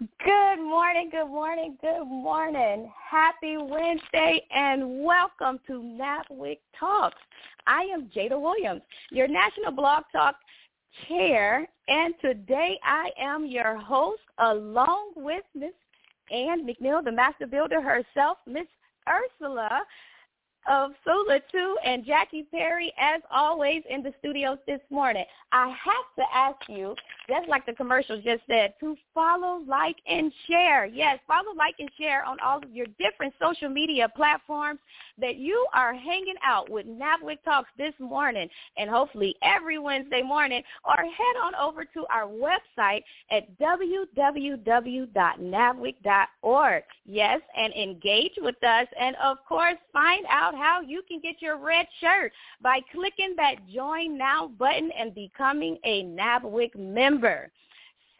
Good morning, good morning, good morning. Happy Wednesday and welcome to NABWIC Talks. I am Jada Williams, your National Blog Talk Chair, and today I am your host along with Miss Ann McNeil, the Master Builder herself, Miss Ersula of Sula 2 and Jackie Perry, as always, in the studios this morning. I have to ask you, just like the commercial just said, to follow, like, and share. Yes, follow, like, and share on all of your different social media platforms that you are hanging out with NABWIC Talks this morning and hopefully every Wednesday morning or head on over to our website at www.nabwic.org. Yes, and engage with us and, of course, find out out how you can get your red shirt by clicking that Join Now button and becoming a NABWIC member.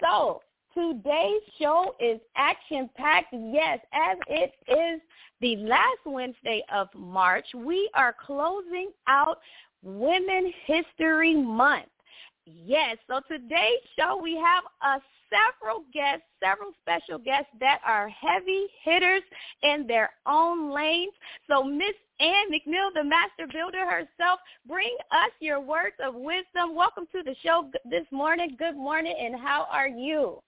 So today's show is action-packed. Yes, as it is the last Wednesday of March, we are closing out Women History Month. Yes, so today's show we have a several guests, several special guests that are heavy hitters in their own lanes. So Miss Ann McNeil, the master builder herself, bring us your words of wisdom. Welcome to the show this morning. Good morning, and how are you?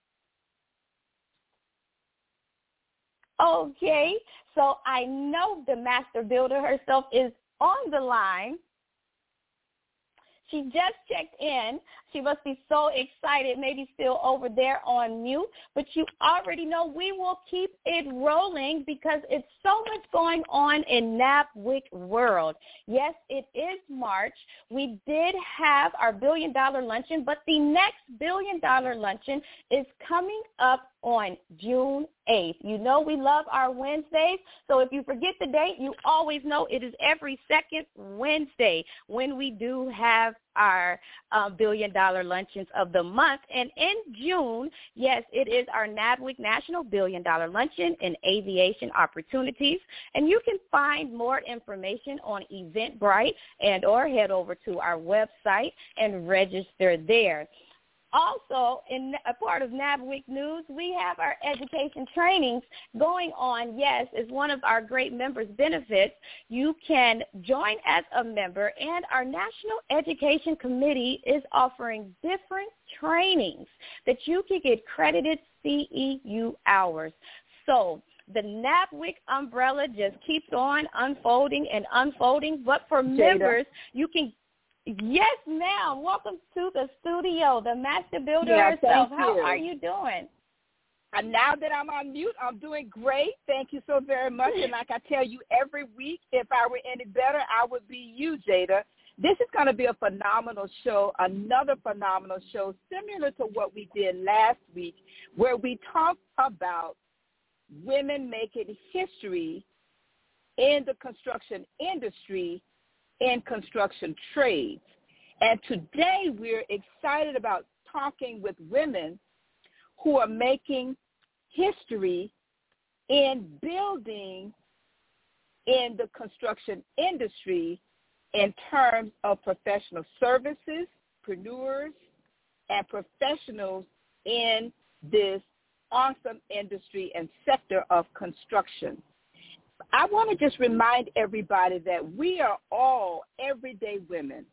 Okay, so I know the master builder herself is on the line. She just checked in. She must be so excited, maybe still over there on mute. But you already know we will keep it rolling because it's so much going on in NABWIC world. Yes, it is March. We did have our billion dollar luncheon, but the next billion dollar luncheon is coming up on June 8th. You know we love our Wednesdays, so if you forget the date, you always know it is every second Wednesday when we do have our uh, billion dollar luncheons of the month. And in June, yes, it is our NABWIC National Billion Dollar Luncheon in Aviation Opportunities. And you can find more information on Eventbrite and or head over to our website and register there. Also, in a part of NABWIC News, we have our education trainings going on. Yes, as one of our great members benefits. You can join as a member, and our National Education Committee is offering different trainings that you can get credited CEU hours. So the NABWIC umbrella just keeps on unfolding and unfolding. But for Jada. members, you can Yes, ma'am. Welcome to the studio, the master builder yeah, herself. How are you doing? And now that I'm on mute, I'm doing great. Thank you so very much. And like I tell you every week, if I were any better, I would be you, Jada. This is going to be a phenomenal show, another phenomenal show, similar to what we did last week, where we talked about women making history in the construction industry in construction trades. And today we're excited about talking with women who are making history in building in the construction industry in terms of professional services, entrepreneurs and professionals in this awesome industry and sector of construction. I want to just remind everybody that we are all everyday women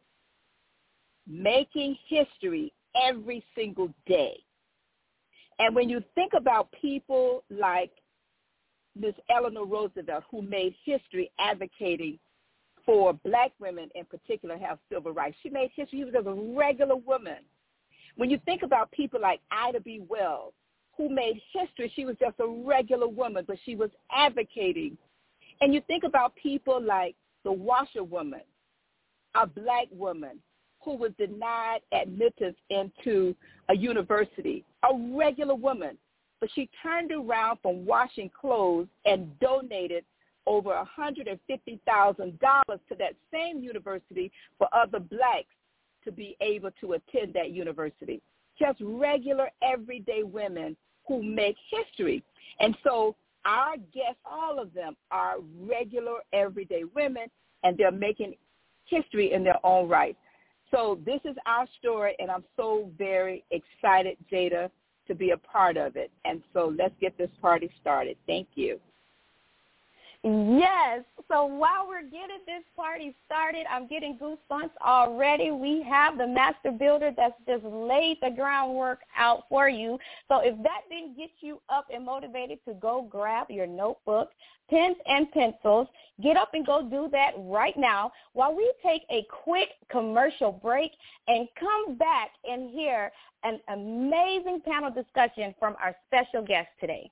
making history every single day. And when you think about people like Ms. Eleanor Roosevelt, who made history advocating for black women in particular have civil rights, she made history. She was a regular woman. When you think about people like Ida B. Wells, who made history, she was just a regular woman, but she was advocating. And you think about people like the washerwoman, a black woman who was denied admittance into a university, a regular woman. But she turned around from washing clothes and donated over $150,000 to that same university for other blacks to be able to attend that university. Just regular, everyday women who make history. And so our guests, all of them, are regular, everyday women, and they're making history in their own right. So this is our story, and I'm so very excited, Jada, to be a part of it. And so let's get this party started. Thank you. Yes. So while we're getting this party started, I'm getting goosebumps already. We have the master builder that's just laid the groundwork out for you. So if that didn't get you up and motivated to go grab your notebook, pens and pencils, get up and go do that right now while we take a quick commercial break and come back and hear an amazing panel discussion from our special guest today.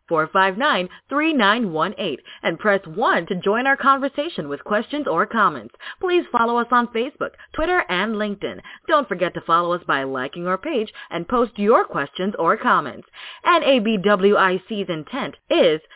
714-459-3918 and press 1 to join our conversation with questions or comments. Please follow us on Facebook, Twitter, and LinkedIn. Don't forget to follow us by liking our page and post your questions or comments. NABWIC's intent is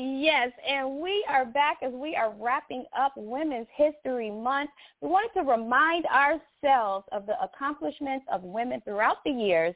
Yes, and we are back as we are wrapping up Women's History Month. We wanted to remind ourselves of the accomplishments of women throughout the years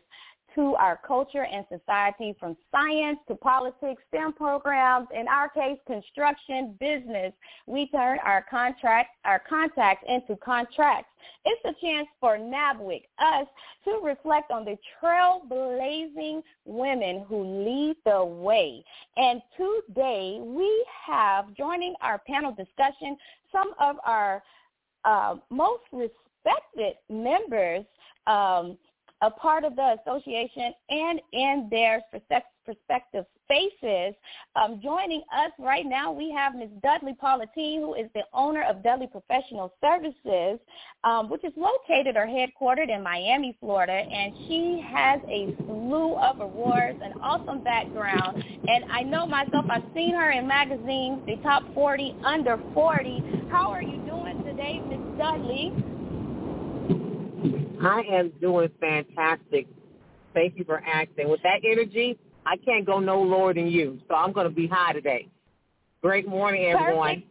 to our culture and society from science to politics, STEM programs, in our case, construction, business. We turn our contract, our contacts into contracts. It's a chance for NABWIC, us, to reflect on the trailblazing women who lead the way. And today we have joining our panel discussion some of our uh, most respected members um, a part of the association and in their prospective spaces. Um, joining us right now, we have Ms. Dudley Paulatine, who is the owner of Dudley Professional Services, um, which is located or headquartered in Miami, Florida, and she has a slew of awards, an awesome background, and I know myself, I've seen her in magazines, the top 40, under 40. How are you doing today, Ms. Dudley? I am doing fantastic. Thank you for asking. With that energy, I can't go no lower than you. So I'm going to be high today. Great morning, everyone. Perfect.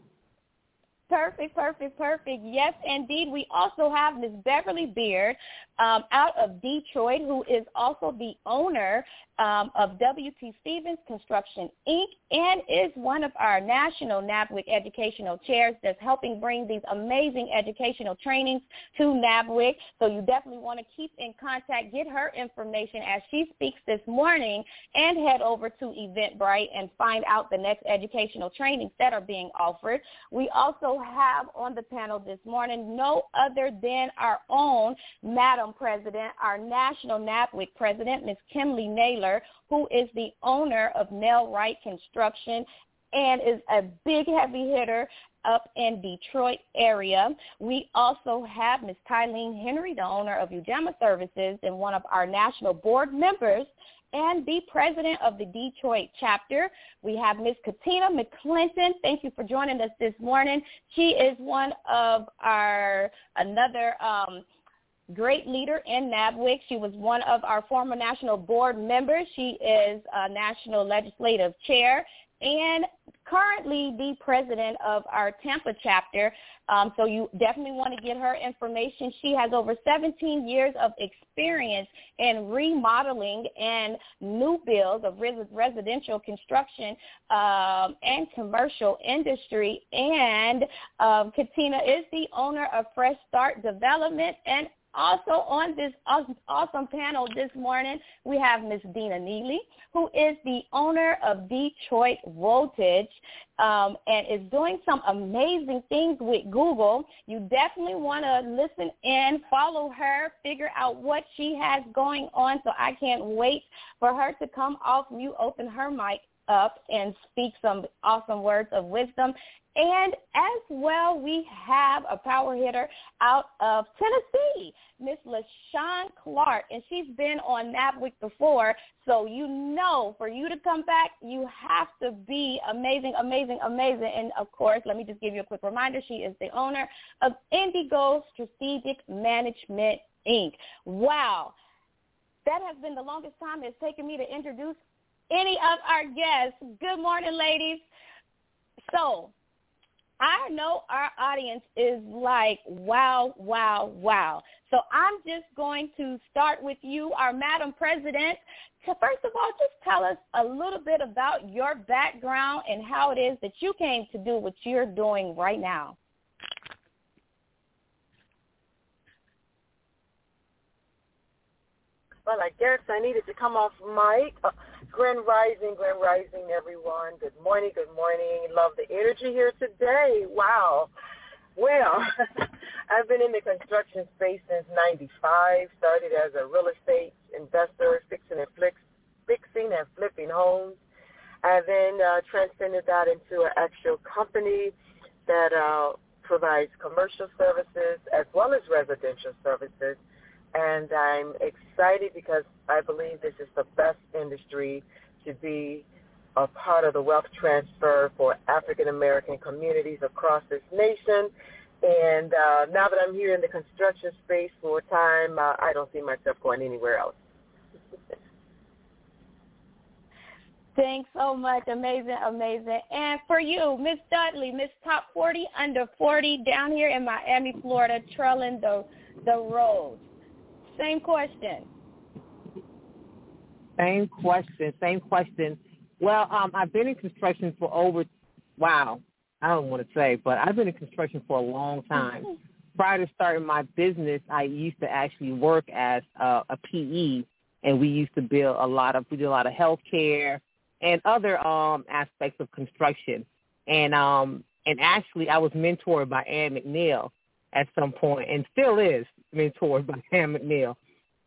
Perfect, perfect, perfect. Yes, indeed. We also have Ms. Beverly Beard um, out of Detroit, who is also the owner um, of W.P. Stevens Construction, Inc., and is one of our national NABWIC educational chairs that's helping bring these amazing educational trainings to NABWIC. So you definitely want to keep in contact, get her information as she speaks this morning, and head over to Eventbrite and find out the next educational trainings that are being offered. We also have on the panel this morning no other than our own Madam President, our National NABWIC President, Ms. Kimle Nailer, who is the owner of Nail Rite Construction and is a big heavy hitter up in Detroit area. We also have Ms. Tylene Henry, the owner of Ujaama Services and one of our national board members and the president of the Detroit chapter. We have Ms. Katina McClinton. Thank you for joining us this morning. She is one of our another um, great leader in NABWIC. She was one of our former national board members. She is a national legislative chair and currently the president of our Tampa chapter. Um, so you definitely want to get her information. She has over 17 years of experience in remodeling and new builds of res- residential construction um, and commercial industry. And um, Katina is the owner of Fresh Start Development and also on this awesome panel this morning, we have Ms. Deana Neely, who is the owner of Detroit Voltage um, and is doing some amazing things with Google. You definitely want to listen in, follow her, figure out what she has going on. So I can't wait for her to come off mute, open her mic up and speak some awesome words of wisdom. And as well, we have a power hitter out of Tennessee, Miss LaShun Clark, and she's been on that week before. So you know, for you to come back, you have to be amazing, amazing, amazing. And of course, let me just give you a quick reminder. She is the owner of Ndigo Strategic Management, Inc. Wow. That has been the longest time it's taken me to introduce any of our guests. Good morning, ladies. So I know our audience is like, wow, wow, wow. So I'm just going to start with you, our Madam President. So first of all, just tell us a little bit about your background and how it is that you came to do what you're doing right now. Well, I guess I needed to come off mic. Uh, Grand Rising, Grand Rising, everyone. Good morning, good morning. Love the energy here today. Wow. Well, I've been in the construction space since 95. Started as a real estate investor, fixing and flicks, fixing and flipping homes. I then uh, transcended that into an actual company that uh, provides commercial services as well as residential services and I'm excited because I believe this is the best industry to be a part of the wealth transfer for African American communities across this nation. And uh, now that I'm here in the construction space full time, uh, I don't see myself going anywhere else. Thanks so much. Amazing, amazing. And for you, Miss Dudley, Miss Top 40 Under 40 down here in Miami, Florida, trailing the, the road. Same question. Same question. Same question. Well, um, I've been in construction for over, wow, I don't want to say, but I've been in construction for a long time. Mm-hmm. Prior to starting my business, I used to actually work as a, a PE, and we used to build a lot of, we did a lot of healthcare and other um, aspects of construction. And um, and actually, I was mentored by Ann McNeil at some point, and still is mentored by Ann McNeil.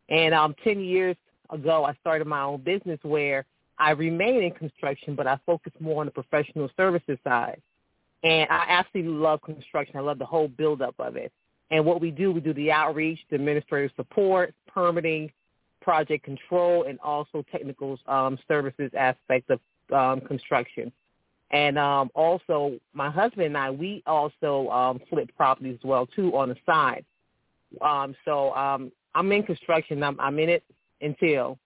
And um, 10 years ago, I started my own business where I remain in construction, but I focus more on the professional services side. And I absolutely love construction. I love the whole buildup of it. And what we do, we do the outreach, the administrative support, permitting, project control, and also technical um, services aspect of um, construction. And um, also, my husband and I, we also um, flip properties as well too on the side. Um, so um, I'm in construction. I'm, I'm in it until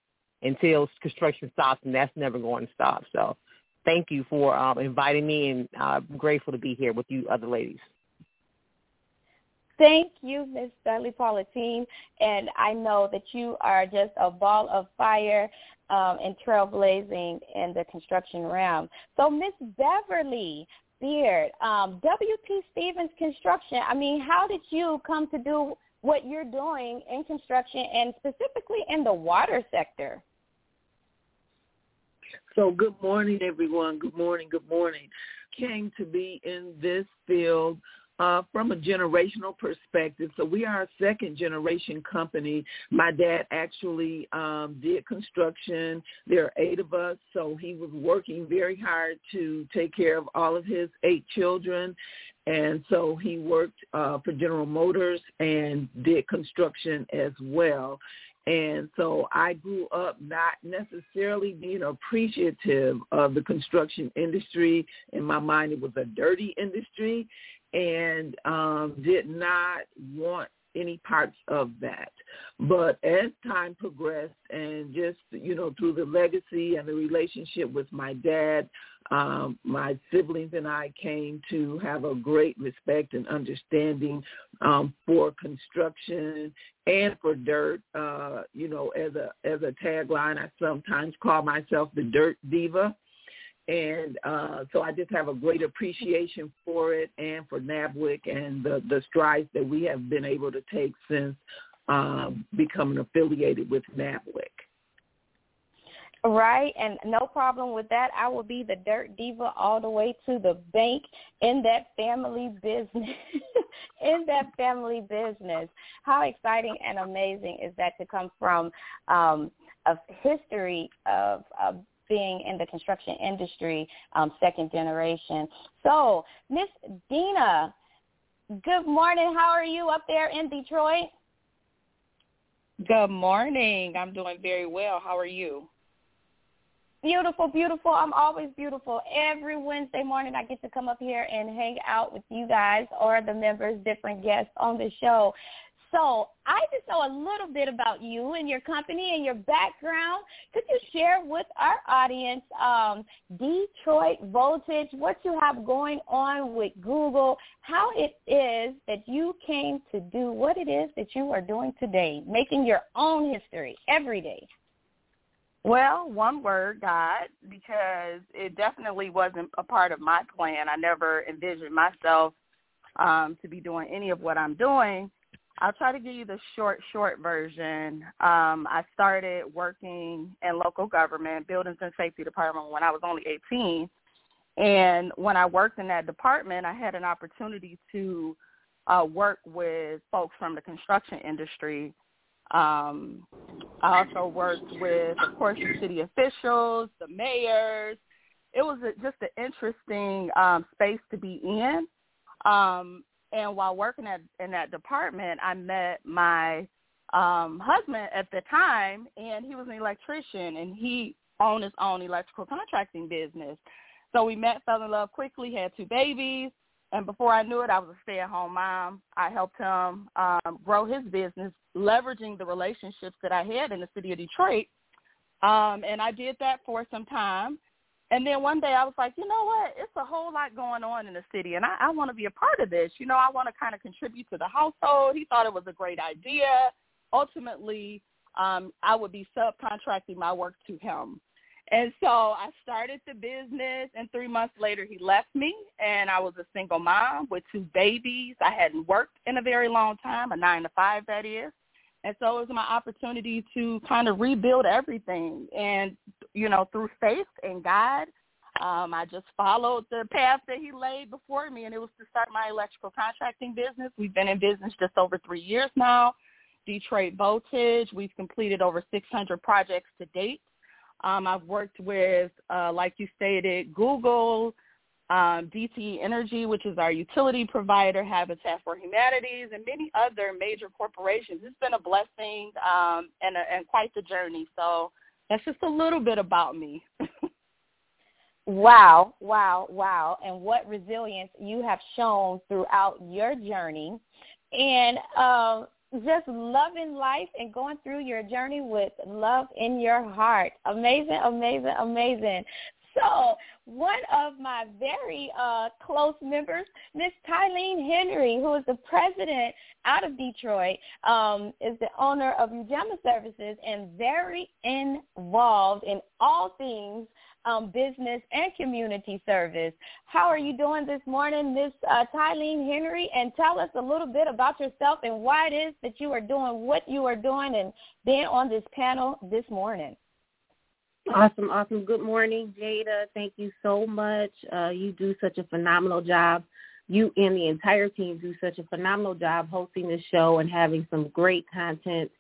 until construction stops, and that's never going to stop. So thank you for um, inviting me, and uh, I'm grateful to be here with you other ladies. Thank you, Ms. Dudley Paulatine. And I know that you are just a ball of fire um, and trailblazing in the construction realm. So, Ms. Beverly Beard, um, W.P. Stevens Construction, I mean, how did you come to do what you're doing in construction and specifically in the water sector? So good morning, everyone. Good morning. Good morning. came to be in this field uh, from a generational perspective. So we are a second generation company. My dad actually um, did construction. There are eight of us, so he was working very hard to take care of all of his eight children. And so he worked uh, for General Motors and did construction as well. And so I grew up not necessarily being appreciative of the construction industry. In my mind, it was a dirty industry and um, did not want any parts of that. But as time progressed and just, you know, through the legacy and the relationship with my dad, um, my siblings and I came to have a great respect and understanding um, for construction and for dirt. Uh, you know, as a as a tagline, I sometimes call myself the dirt diva and uh, so I just have a great appreciation for it and for NABWIC and the, the strides that we have been able to take since um, becoming affiliated with NABWIC. Right, and no problem with that. I will be the dirt diva all the way to the bank in that family business. in that family business. How exciting and amazing is that to come from um, a history of, of being in the construction industry, um, second generation. So, Miss Deana, good morning. How are you up there in Detroit? Good morning. I'm doing very well. How are you? Beautiful, beautiful. I'm always beautiful. Every Wednesday morning I get to come up here and hang out with you guys or the members, different guests on the show. So I just know a little bit about you and your company and your background. Could you share with our audience um, Detroit Voltage, what you have going on with Google, how it is that you came to do what it is that you are doing today, making your own history every day? Well, one word, God, because it definitely wasn't a part of my plan. I never envisioned myself um, to be doing any of what I'm doing. I'll try to give you the short, short version. Um, I started working in local government, buildings and safety department when I was only 18. And when I worked in that department, I had an opportunity to uh, work with folks from the construction industry. Um, I also worked with, of course, the city officials, the mayors. It was a, just an interesting um, space to be in. Um, and while working at in that department, I met my um husband at the time, and he was an electrician, and he owned his own electrical contracting business. So we met, fell in love quickly, had two babies, and before I knew it, I was a stay-at-home mom. I helped him um, grow his business, leveraging the relationships that I had in the city of Detroit. Um, and I did that for some time. And then one day I was like, you know what? It's a whole lot going on in the city, and I, I want to be a part of this. You know, I want to kind of contribute to the household. He thought it was a great idea. Ultimately, um, I would be subcontracting my work to him. And so I started the business, and three months later he left me, and I was a single mom with two babies. I hadn't worked in a very long time, a nine to five that is. And so it was my opportunity to kind of rebuild everything. And, you know, through faith and God, um, I just followed the path that he laid before me, and it was to start my electrical contracting business. We've been in business just over three years now. Detroit Voltage, we've completed over 600 projects to date. Um, I've worked with, uh, like you stated, Google, um, DTE Energy, which is our utility provider, Habitat for Humanities, and many other major corporations. It's been a blessing um, and, a, and quite the journey. So that's just a little bit about me. wow, wow, wow. And what resilience you have shown throughout your journey. And uh, just loving life and going through your journey with love in your heart. Amazing, amazing, amazing. So one of my very uh, close members, Miss Tylene Henry, who is the president out of Detroit, um, is the owner of Ujaama Services and very involved in all things um, business and community service. How are you doing this morning, Miss uh, Henry? And tell us a little bit about yourself and why it is that you are doing what you are doing and being on this panel this morning. Awesome, awesome. Good morning, Jada. Thank you so much. Uh, you do such a phenomenal job. You and the entire team do such a phenomenal job hosting this show and having some great content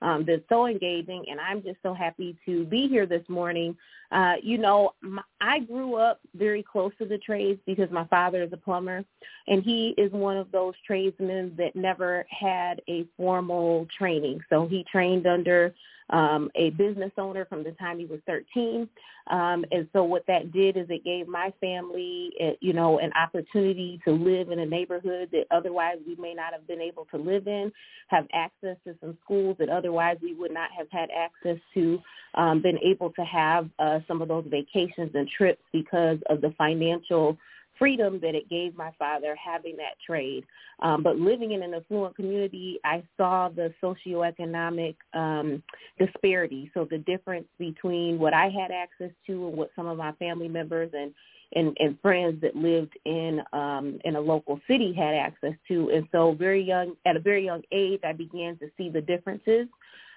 um, that's so engaging. And I'm just so happy to be here this morning. Uh, you know, my, I grew up very close to the trades because my father is a plumber, and he is one of those tradesmen that never had a formal training. So he trained under um, a business owner from the time he was 13. Um, and so what that did is it gave my family, you know, an opportunity to live in a neighborhood that otherwise we may not have been able to live in, have access to some schools that otherwise we would not have had access to, um, been able to have uh, some of those vacations and trips because of the financial freedom that it gave my father having that trade. Um, but living in an affluent community, I saw the socioeconomic um, disparity. So the difference between what I had access to and what some of my family members and and, and friends that lived in um, in a local city had access to. And so very young, at a very young age, I began to see the differences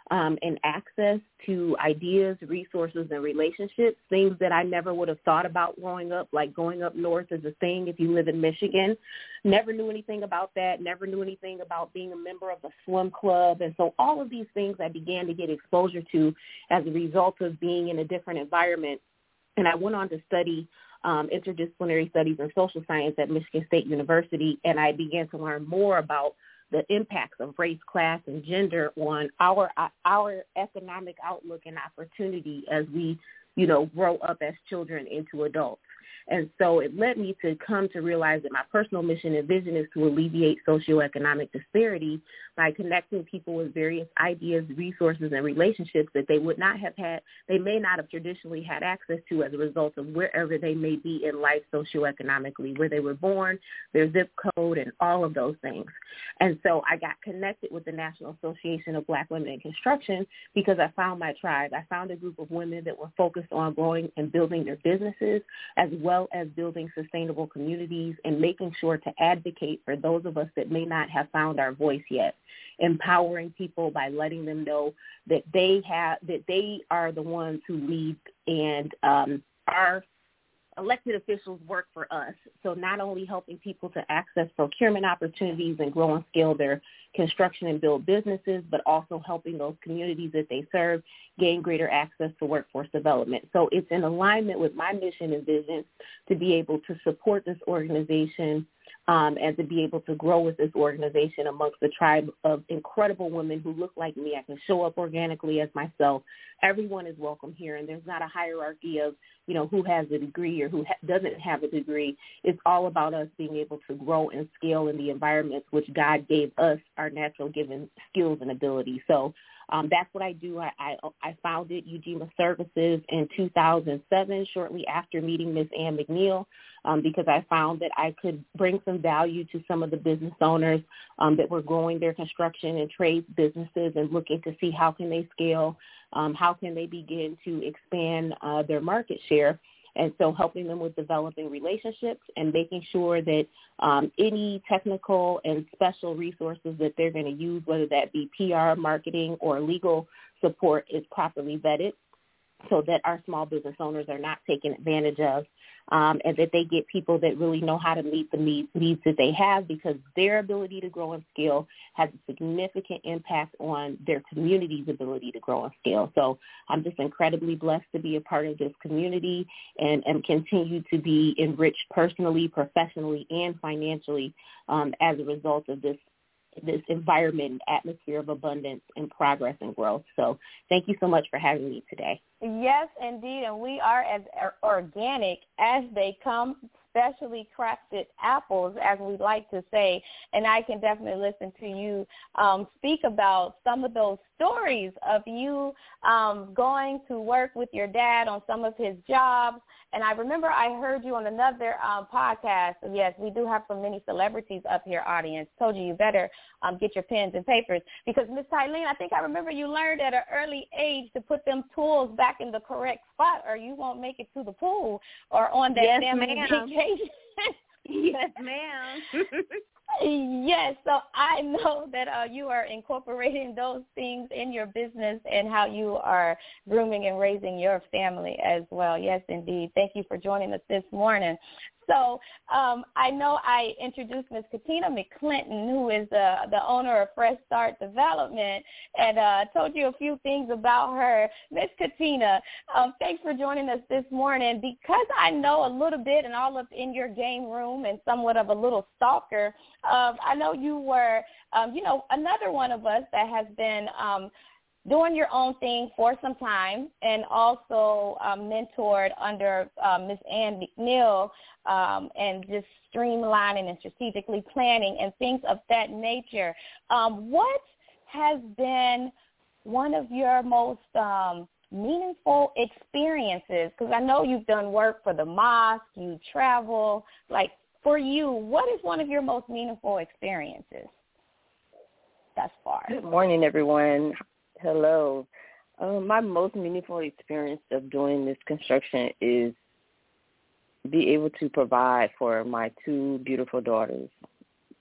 um, and access to ideas, resources, and relationships, things that I never would have thought about growing up, like going up north is a thing if you live in Michigan. Never knew anything about that, never knew anything about being a member of a swim club. And so all of these things I began to get exposure to as a result of being in a different environment. And I went on to study um, interdisciplinary studies and social science at Michigan State University, and I began to learn more about the impacts of race, class, and gender on our our economic outlook and opportunity as we, you know, grow up as children into adults. And so it led me to come to realize that my personal mission and vision is to alleviate socioeconomic disparity by connecting people with various ideas, resources, and relationships that they would not have had, they may not have traditionally had access to as a result of wherever they may be in life socioeconomically, where they were born, their zip code, and all of those things. And so I got connected with the National Association of Black Women in Construction because I found my tribe. I found a group of women that were focused on growing and building their businesses as well as building sustainable communities and making sure to advocate for those of us that may not have found our voice yet. Empowering people by letting them know that they have that they are the ones who lead and um, our elected officials work for us. So not only helping people to access procurement opportunities and grow and scale their construction and build businesses, but also helping those communities that they serve gain greater access to workforce development. So it's in alignment with my mission and vision to be able to support this organization um, and to be able to grow with this organization amongst the tribe of incredible women who look like me. I can show up organically as myself. Everyone is welcome here, and there's not a hierarchy of you know who has a degree or who ha- doesn't have a degree. It's all about us being able to grow and scale in the environments which God gave us our natural given skills and abilities. So um, that's what I do. I, I, I founded Ujaama Services in 2007, shortly after meeting Ms. Ann McNeil, um, because I found that I could bring some value to some of the business owners um, that were growing their construction and trade businesses and looking to see how can they scale, um, how can they begin to expand uh, their market share. And so helping them with developing relationships and making sure that um, any technical and special resources that they're going to use, whether that be PR, marketing, or legal support, is properly vetted so that our small business owners are not taken advantage of um, and that they get people that really know how to meet the needs, needs that they have because their ability to grow and scale has a significant impact on their community's ability to grow and scale. So I'm just incredibly blessed to be a part of this community and, and continue to be enriched personally, professionally, and financially um, as a result of this this environment and atmosphere of abundance and progress and growth. So thank you so much for having me today. Yes, indeed, and we are as organic as they come specially crafted apples, as we like to say. And I can definitely listen to you um, speak about some of those stories of you um, going to work with your dad on some of his jobs. And I remember I heard you on another um, podcast. Yes, we do have so many celebrities up here, audience. Told you you better um, get your pens and papers because Miss Tylene, I think I remember you learned at an early age to put them tools back in the correct spot, or you won't make it to the pool or on that yes, damn ma'am. yes, ma'am. Yes, so I know that uh, you are incorporating those things in your business and how you are grooming and raising your family as well. Yes, indeed. Thank you for joining us this morning. So um, I know I introduced Ms. Katina McClinton, who is the, the owner of Fresh Start Development, and uh, told you a few things about her. Ms. Katina, um, thanks for joining us this morning. Because I know a little bit and all up in your game room and somewhat of a little stalker, um, I know you were, um, you know, another one of us that has been um, doing your own thing for some time and also um, mentored under um, Ms. Ann McNeil um, and just streamlining and strategically planning and things of that nature. Um, what has been one of your most um, meaningful experiences? Because I know you've done work for the mosque, you travel. Like for you, what is one of your most meaningful experiences thus far? Good morning, everyone. Hello. Um, my most meaningful experience of doing this construction is be able to provide for my two beautiful daughters.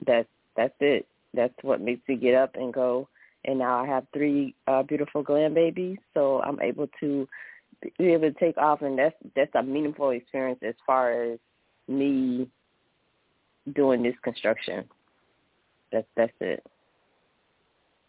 That's that's it. That's what makes me get up and go. And now I have three uh, beautiful grandbabies, so I'm able to be able to take off, and that's that's a meaningful experience as far as me doing this construction. That's that's it.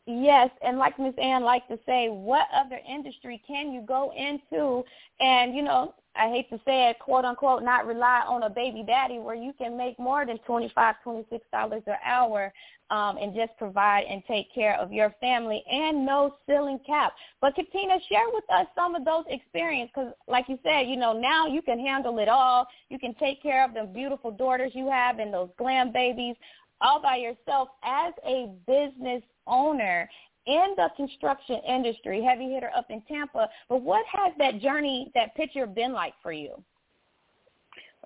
Yes, and like Miss Ann like to say, what other industry can you go into and, you know, I hate to say it, quote unquote, not rely on a baby daddy where you can make more than twenty five, twenty six dollars an hour um, and just provide and take care of your family and no ceiling cap. But Katina, share with us some of those experiences because, like you said, you know now you can handle it all. You can take care of the beautiful daughters you have and those glam babies all by yourself as a business owner in the construction industry, heavy hitter up in Tampa. But what has that journey, that picture been like for you?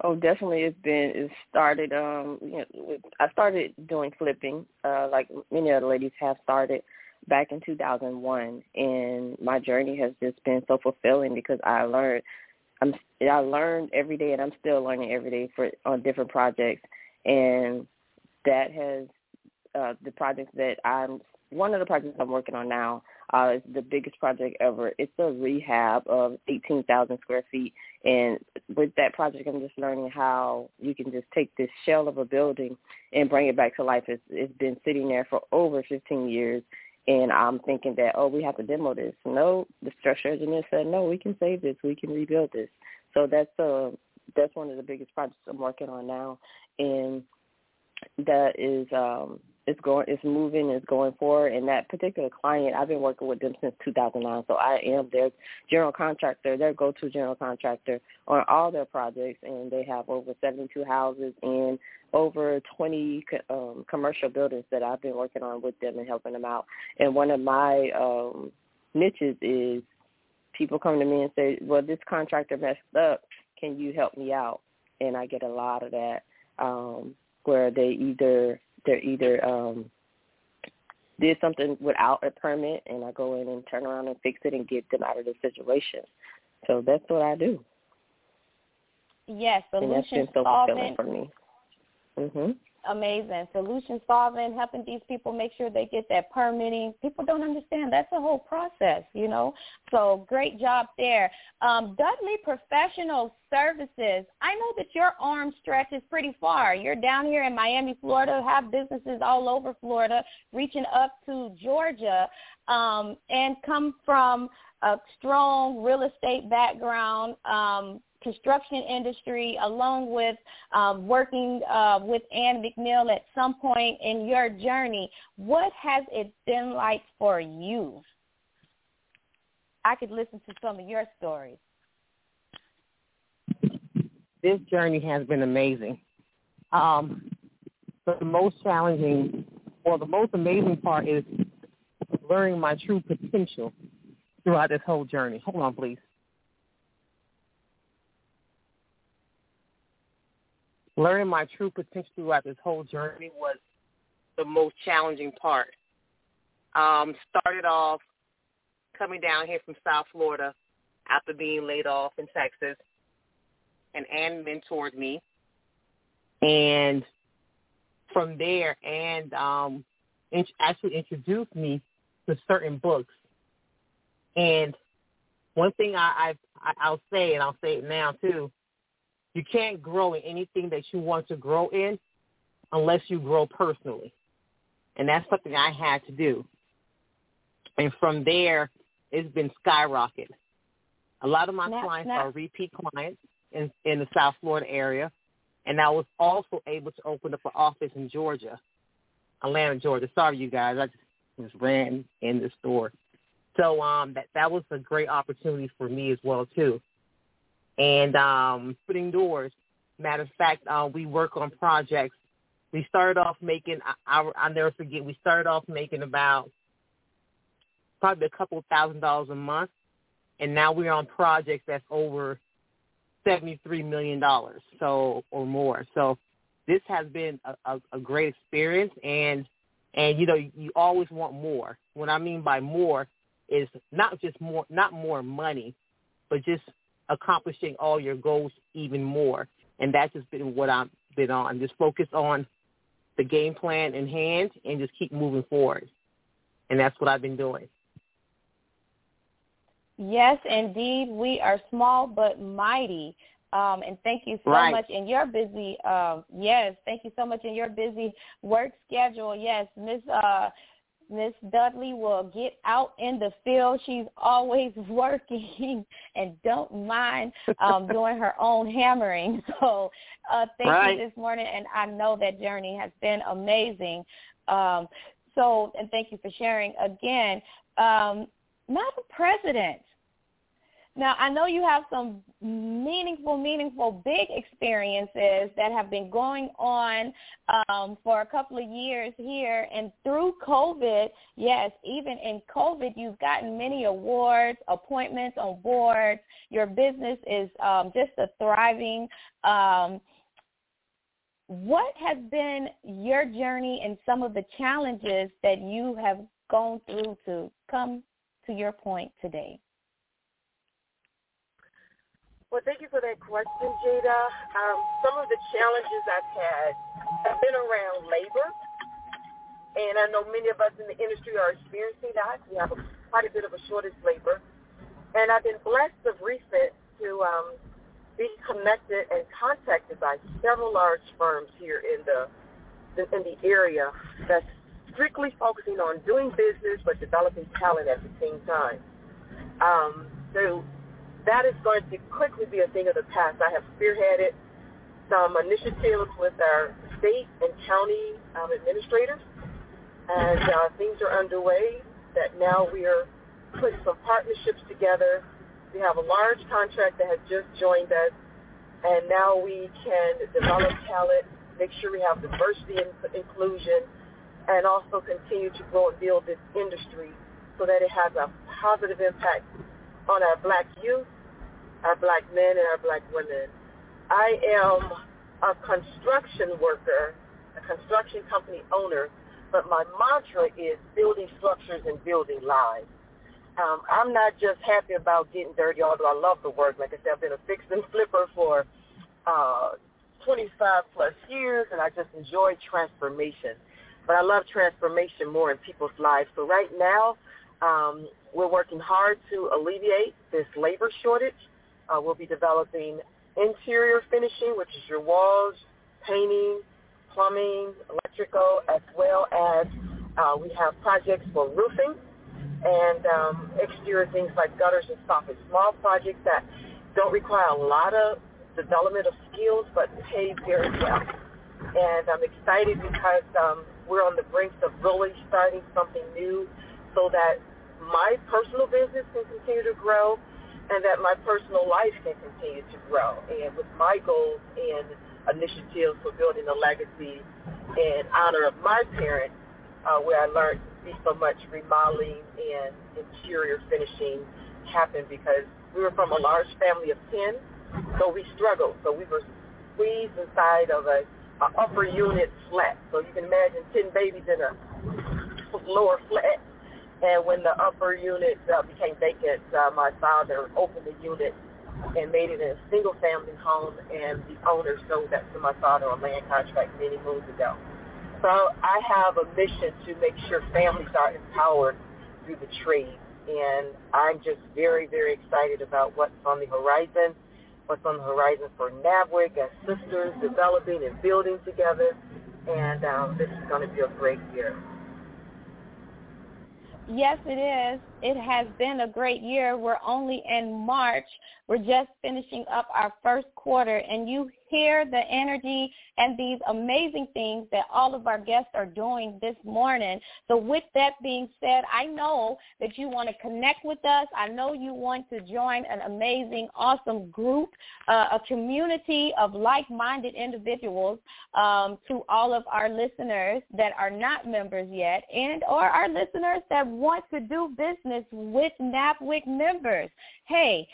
Oh, definitely. It's been. It started. Um, you know, I started doing flipping, uh, like many other ladies have started back in 2001, and my journey has just been so fulfilling because I learned. I'm. I learned every day, and I'm still learning every day for on different projects, and that has uh, the projects that I'm one of the projects I'm working on now uh, is the biggest project ever. It's a rehab of 18,000 square feet, and with that project, I'm just learning how you can just take this shell of a building and bring it back to life. It's, it's been sitting there for over 15 years, and I'm thinking that oh, we have to demo this. No, the structural engineer said no, we can save this, we can rebuild this. So that's uh that's one of the biggest projects I'm working on now, and that is um it's going it's moving it's going forward. And that particular client i've been working with them since 2009 so i am their general contractor their go to general contractor on all their projects. And they have over 72 houses and over 20 um commercial buildings that i've been working on with them and helping them out. And one of my um niches is people come to me and say well this contractor messed up. Can you help me out? And i get a lot of that um where they either they're either um did something without a permit and I go in and turn around and fix it and get them out of the situation. So that's what I do. Yes, solution and that's been so fulfilling for me. Mhm amazing. Solution solving, helping these people make sure they get that permitting. People don't understand. That's a whole process, you know. So great job there. Um, Dudley Professional Services. I know that your arm stretches pretty far. You're down here in Miami, Florida, have businesses all over Florida, reaching up to Georgia, um, and come from a strong real estate background. Um, construction industry along with um, working uh, with Ann McNeil at some point in your journey. What has it been like for you? I could listen to some of your stories. This journey has been amazing. Um, the most challenging, or the most amazing part is learning my true potential throughout this whole journey. Hold on, please. Learning my true potential throughout this whole journey was the most challenging part. Um, started off coming down here from South Florida after being laid off in Texas, and Ann mentored me. And from there and um, int- actually introduced me to certain books. And one thing I, I I'll say, and I'll say it now too, you can't grow in anything that you want to grow in unless you grow personally. And that's something I had to do. And from there, it's been skyrocket. A lot of my clients are repeat clients in, in the South Florida area. And I was also able to open up an office in Georgia, Atlanta, Georgia. Sorry, you guys. I just, just ran in the store. So um, that that was a great opportunity for me as well too. And um, putting doors. Matter of fact, uh, we work on projects. We started off making. I, I, I'll never forget. We started off making about probably a couple thousand dollars a month, and now we're on projects that's over seventy-three million dollars, so or more. So this has been a, a, a great experience, and and you know you always want more. What I mean by more is not just more, not more money, but just accomplishing all your goals even more. And that's just been what I've been on. Just focus on the game plan in hand and just keep moving forward. And that's what I've been doing. Yes, indeed. We are small but mighty. Um, and thank you so Right. much in your busy um, yes, thank you so much in your busy work schedule. Yes, Miss uh Miss Dudley will get out in the field. She's always working and don't mind um, doing her own hammering. So uh, thank Right. you this morning, and I know that journey has been amazing. Um, so, and thank you for sharing again. Um, Madam President, now, I know you have some meaningful, meaningful, big experiences that have been going on um, for a couple of years here. And through COVID, yes, even in COVID, you've gotten many awards, appointments on boards. Your business is um, just a thriving. Um, what has been your journey and some of the challenges that you have gone through to come to your point today? Well, thank you for that question, Jada. Um, some of the challenges I've had have been around labor, and I know many of us in the industry are experiencing that. We have a, quite a bit of a shortage of labor, and I've been blessed of recent to um, be connected and contacted by several large firms here in the in the area that's strictly focusing on doing business but developing talent at the same time. Um, so that is going to quickly be a thing of the past. I have spearheaded some initiatives with our state and county um, administrators, and uh, things are underway that now we are putting some partnerships together. We have a large contract that has just joined us, and now we can develop talent, make sure we have diversity and inclusion, and also continue to grow and build this industry so that it has a positive impact on our black youth, our black men, and our black women. I am a construction worker, a construction company owner, but my mantra is building structures and building lives. Um, I'm not just happy about getting dirty, although I love the work. Like I said, I've been a fix and flipper for uh, 25 plus years, and I just enjoy transformation. But I love transformation more in people's lives. So right now, um, we're working hard to alleviate this labor shortage. Uh, we'll be developing interior finishing, which is your walls, painting, plumbing, electrical, as well as uh, we have projects for roofing and um, exterior things like gutters and soffits. Small projects that don't require a lot of development of skills, but pay very well. And I'm excited because um, we're on the brink of really starting something new so that my personal business can continue to grow and that my personal life can continue to grow. And with my goals and initiatives for building a legacy in honor of my parents, uh, where I learned to see so much remodeling and interior finishing happen because we were from a large family of 10, so we struggled. So we were squeezed inside of a, a upper unit flat. So you can imagine 10 babies in a lower flat. And when the upper unit uh, became vacant, uh, my father opened the unit and made it a single-family home, and the owner sold that to my father on land contract many moons ago. So I have a mission to make sure families are empowered through the trade. And I'm just very, very excited about what's on the horizon, what's on the horizon for NABWIC as sisters developing and building together. And um, this is going to be a great year. Yes, it is. It has been a great year. We're only in March. We're just finishing up our first quarter, and you hear the energy and these amazing things that all of our guests are doing this morning. So with that being said, I know that you want to connect with us. I know you want to join an amazing, awesome group, uh, a community of like-minded individuals um, to all of our listeners that are not members yet and or our listeners that want to do business with NABWIC members. Hey,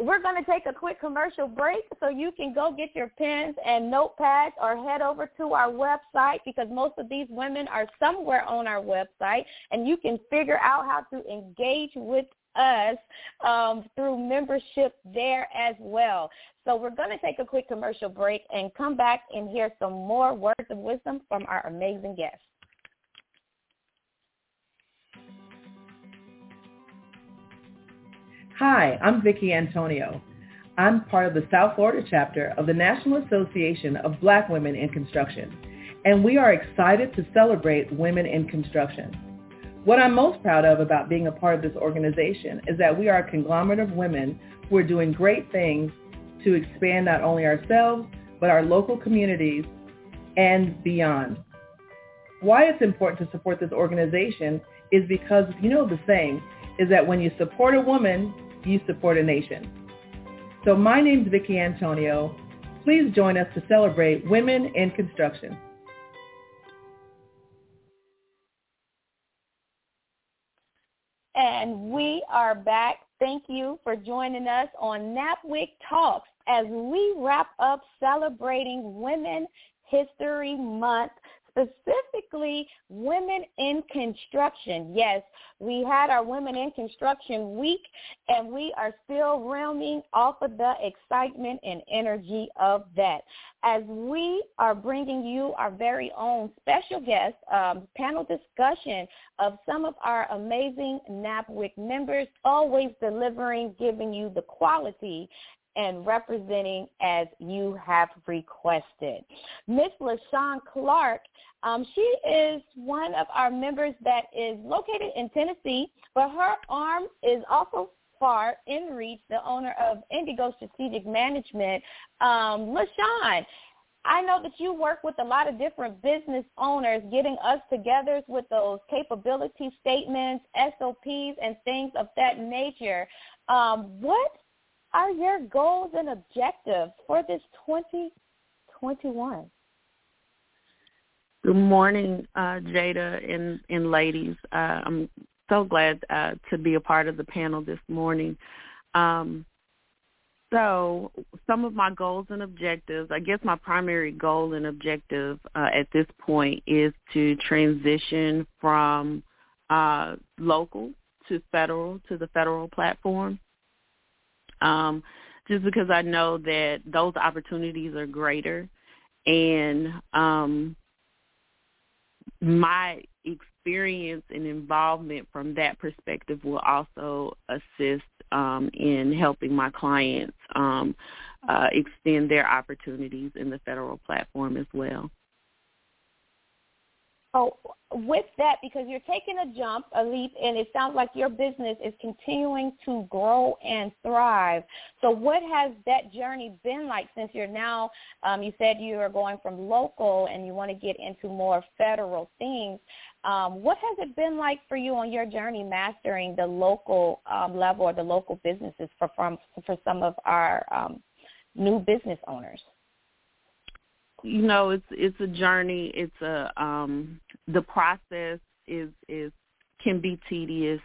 we're going to take a quick commercial break so you can go get your pens and notepads or head over to our website because most of these women are somewhere on our website and you can figure out how to engage with us um, through membership there as well. So we're going to take a quick commercial break and come back and hear some more words of wisdom from our amazing guests. Hi, I'm Vicki Antonio. I'm part of the South Florida chapter of the National Association of Black Women in Construction, and we are excited to celebrate women in construction. What I'm most proud of about being a part of this organization is that we are a conglomerate of women who are doing great things to expand not only ourselves, but our local communities and beyond. Why it's important to support this organization is because you know the saying is that when you support a woman, you support a nation. So my name is Vicki Antonio. Please join us to celebrate women in construction. And we are back. Thank you for joining us on NABWIC Talks as we wrap up celebrating Women History Month specifically women in construction. Yes, we had our Women in Construction Week, and we are still rounding off of the excitement and energy of that. As we are bringing you our very own special guest um, panel discussion of some of our amazing NABWIC members, always delivering, giving you the quality and representing as you have requested. Miss LaShun Clark, um, she is one of our members that is located in Tennessee, but her arm is also far in reach, the owner of Ndigo Strategic Management. Um, LaShun, I know that you work with a lot of different business owners getting us together with those capability statements, SOPs, and things of that nature. Um, what are your goals and objectives for this 2021? Good morning, uh, Jada and, and ladies. Uh, I'm so glad uh, to be a part of the panel this morning. Um, so some of my goals and objectives, I guess my primary goal and objective uh, at this point is to transition from uh, local to federal to the federal platform um, just because I know that those opportunities are greater, and um, my experience and involvement from that perspective will also assist um, in helping my clients um, uh, extend their opportunities in the federal platform as well. Oh, with that, because you're taking a jump, a leap, and it sounds like your business is continuing to grow and thrive. So what has that journey been like since you're now, um, you said you are going from local and you want to get into more federal things. Um, what has it been like for you on your journey mastering the local um, level or the local businesses for, from, for some of our um, new business owners? You know it's it's a journey. It's a um the process is is can be tedious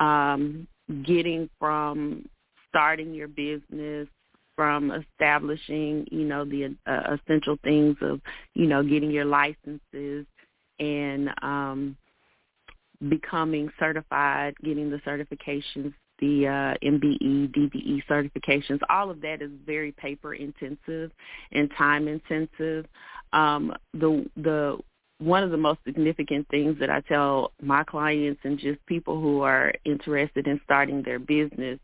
um getting from starting your business from establishing you know the uh, essential things of you know getting your licenses and um becoming certified getting the certifications the uh, MBE, DBE certifications, all of that is very paper intensive and time intensive. Um, the the one of the most significant things that I tell my clients and just people who are interested in starting their business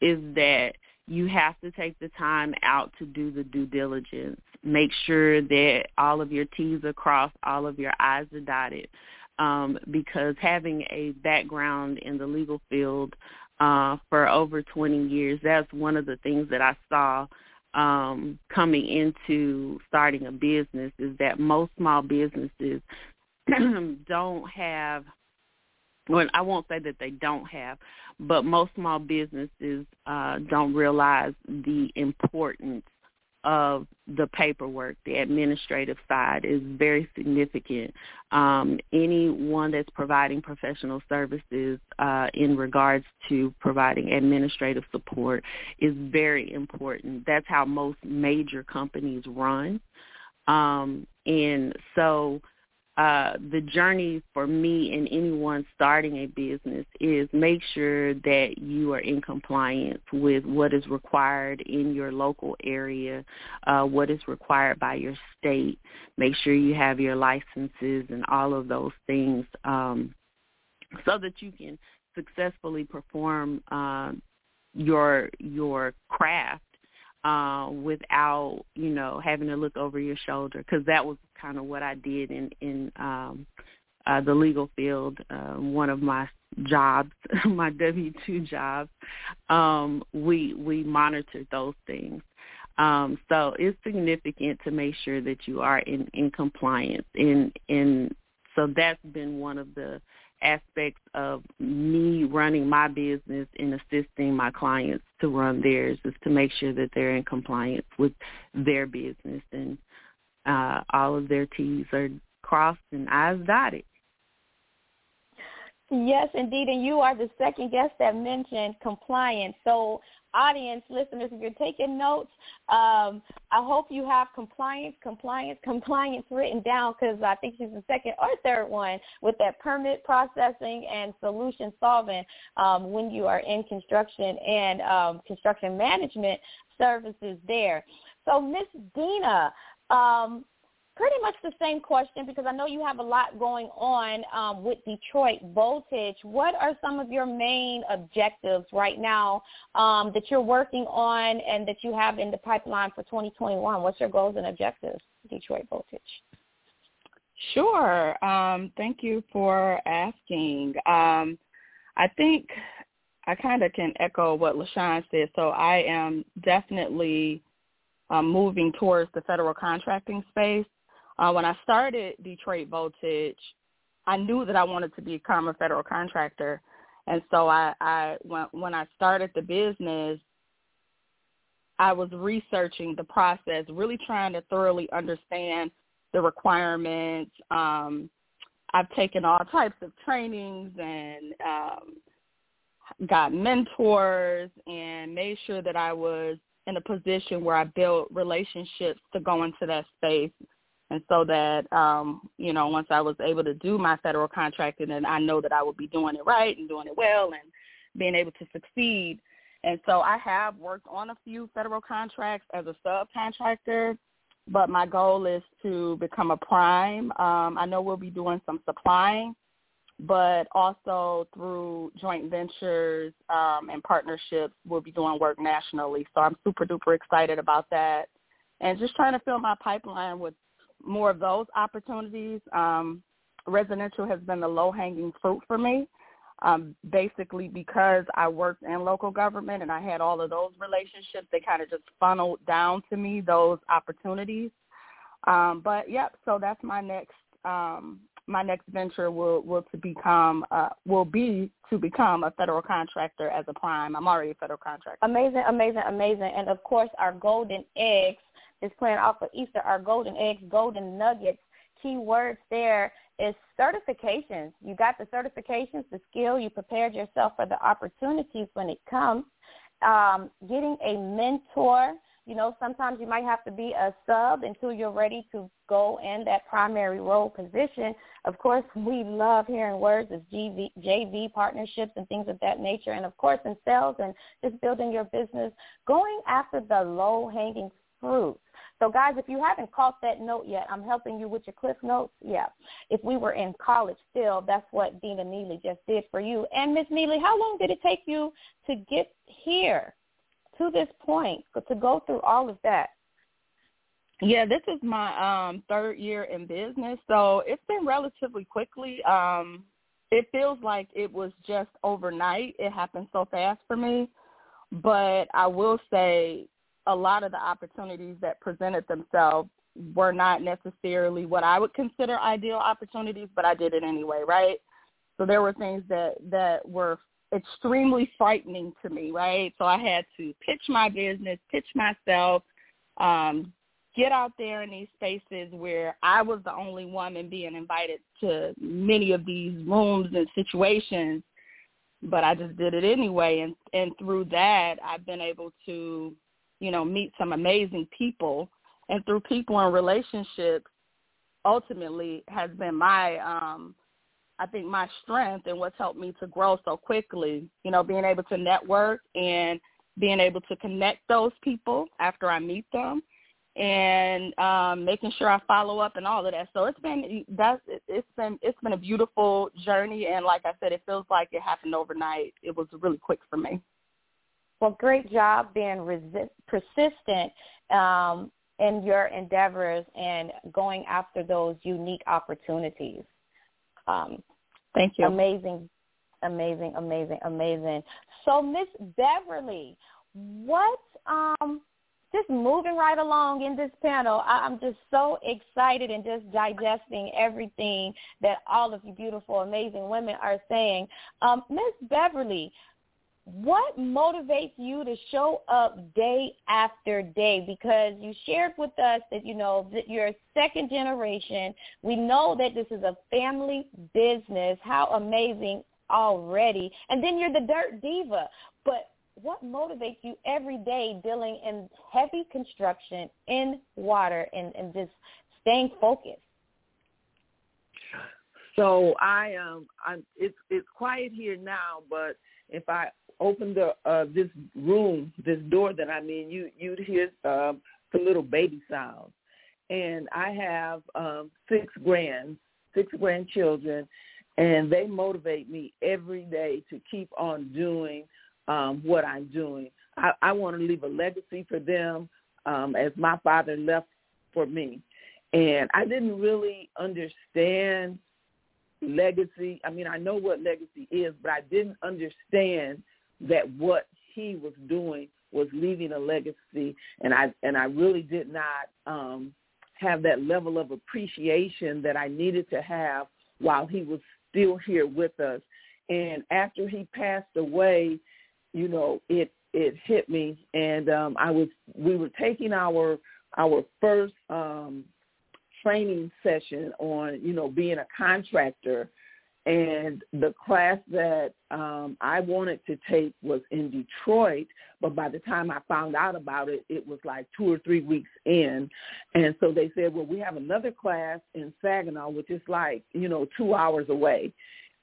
is that you have to take the time out to do the due diligence. Make sure that all of your T's are crossed, all of your I's are dotted. Um, because having a background in the legal field uh, for over 20 years, that's one of the things that I saw um, coming into starting a business is that most small businesses don't have well, I won't say that they don't have, but most small businesses uh, don't realize the importance of the paperwork, the administrative side is very significant. Um, anyone that's providing professional services uh, in regards to providing administrative support is very important. That's how most major companies run. Um, and so uh, the journey for me and anyone starting a business is make sure that you are in compliance with what is required in your local area, uh, what is required by your state. Make sure you have your licenses and all of those things um, so that you can successfully perform uh, your your craft uh, without you know having to look over your shoulder because that was kind of what I did in in um, uh, the legal field. Uh, one of my jobs, my W two jobs, um, we we monitored those things. Um, so it's significant to make sure that you are in, in compliance. And, and so that's been one of the aspects of me running my business and assisting my clients to run theirs is to make sure that they're in compliance with their business and uh, all of their T's are crossed and I's dotted. Yes, indeed. And you are the second guest that mentioned compliance. So audience, listeners, if you're taking notes, um, I hope you have compliance, compliance, compliance written down because I think she's the second or third one with that permit processing and solution solving um, when you are in construction and um, construction management services there. So Miss Deana, um, pretty much the same question because I know you have a lot going on um, with Detroit Voltage. What are some of your main objectives right now um, that you're working on and that you have in the pipeline for 2021? What's your goals and objectives, Detroit Voltage? Sure. Um, thank you for asking. Um, I think I kind of can echo what LaShun said. So I am definitely um, moving towards the federal contracting space. Uh, when I started Detroit Voltage, I knew that I wanted to become a federal contractor, and so I, I when when I started the business, I was researching the process, really trying to thoroughly understand the requirements. Um, I've taken all types of trainings and um, got mentors and made sure that I was in a position where I built relationships to go into that space and so that um, you know, once I was able to do my federal contracting, and I know that I would be doing it right and doing it well and being able to succeed. And so I have worked on a few federal contracts as a subcontractor, but my goal is to become a prime. Um, I know we'll be doing some supplying, but also through joint ventures um, and partnerships, we'll be doing work nationally. So I'm super duper excited about that and just trying to fill my pipeline with more of those opportunities. Um, residential has been the low-hanging fruit for me, um, basically because I worked in local government and I had all of those relationships. They kind of just funneled down to me those opportunities. Um, but yep, so that's my next um, my next venture will will to become uh, will be to become a federal contractor as a prime. I'm already a federal contractor. Amazing, amazing, amazing, and of course our golden eggs is playing off of Easter, our golden eggs, golden nuggets. Key words there is certifications. You got the certifications, the skill. You prepared yourself for the opportunities when it comes. Um, getting a mentor. You know, sometimes you might have to be a sub until you're ready to go in that primary role position. Of course, we love hearing words of GV, JV partnerships and things of that nature. And of course, in sales and just building your business, going after the low-hanging fruit. So guys, if you haven't caught that note yet, I'm helping you with your cliff notes. Yeah. If we were in college still, that's what Deana Neely just did for you. And Miss Neely, how long did it take you to get here to this point, to go through all of that? Yeah, this is my um third year in business, so it's been relatively quickly. Um it feels like it was just overnight. It happened so fast for me. But I will say a lot of the opportunities that presented themselves were not necessarily what I would consider ideal opportunities, but I did it anyway, right? So there were things that that were extremely frightening to me, right? So I had to pitch my business, pitch myself, um, get out there in these spaces where I was the only woman being invited to many of these rooms and situations, but I just did it anyway. And, and through that, I've been able to, you know, meet some amazing people. And through people and relationships, ultimately has been my, um, I think my strength and what's helped me to grow so quickly, you know, being able to network and being able to connect those people after I meet them and um making sure I follow up and all of that. So it's been that's it's been it's been a beautiful journey and like I said it feels like it happened overnight. It was really quick for me. Well, great job being resist, persistent um in your endeavors and going after those unique opportunities. Um Thank you. Amazing amazing amazing amazing. So Miss Beverly, what um just moving right along in this panel. I'm just so excited and just digesting everything that all of you beautiful, amazing women are saying. Um, Miss Beverly, what motivates you to show up day after day? Because you shared with us that, you know, that you're second generation. We know that this is a family business. How amazing already. And then you're the dirt diva. But what motivates you every day dealing in heavy construction in water and, and just staying focused? So I um I'm it's it's quiet here now, but if I open the uh this room, this door that I'm in, you you'd hear um some little baby sounds. And I have um six grand six grandchildren and they motivate me every day to keep on doing um, what I'm doing. I, I want to leave a legacy for them um, as my father left for me. And I didn't really understand legacy. I mean, I know what legacy is, but I didn't understand that what he was doing was leaving a legacy, and I and I really did not um, have that level of appreciation that I needed to have while he was still here with us. And after he passed away, you know, it it hit me, and um, I was we were taking our our first um, training session on you know being a contractor, and the class that um, I wanted to take was in Detroit, but by the time I found out about it, it was like two or three weeks in, and so they said, well, we have another class in Saginaw, which is like you know two hours away.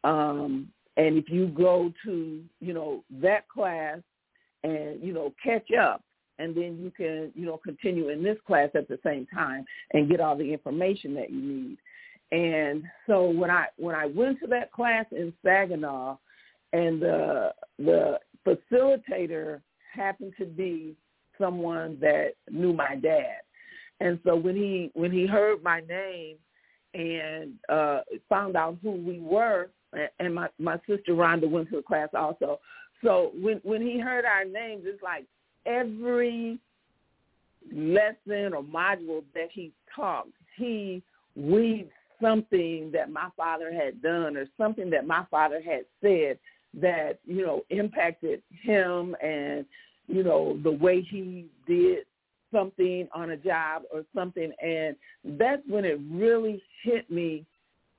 Um, and if you go to, you know, that class and, you know, catch up, and then you can, you know, continue in this class at the same time and get all the information that you need. And so when I when I went to that class in Saginaw, and the the facilitator happened to be someone that knew my dad, and so when he when he heard my name and uh found out who we were, and my my sister Rhonda went to the class also. So when when he heard our names, it's like every lesson or module that he taught, he weaved something that my father had done or something that my father had said that you know impacted him and you know the way he did something on a job or something. And that's when it really hit me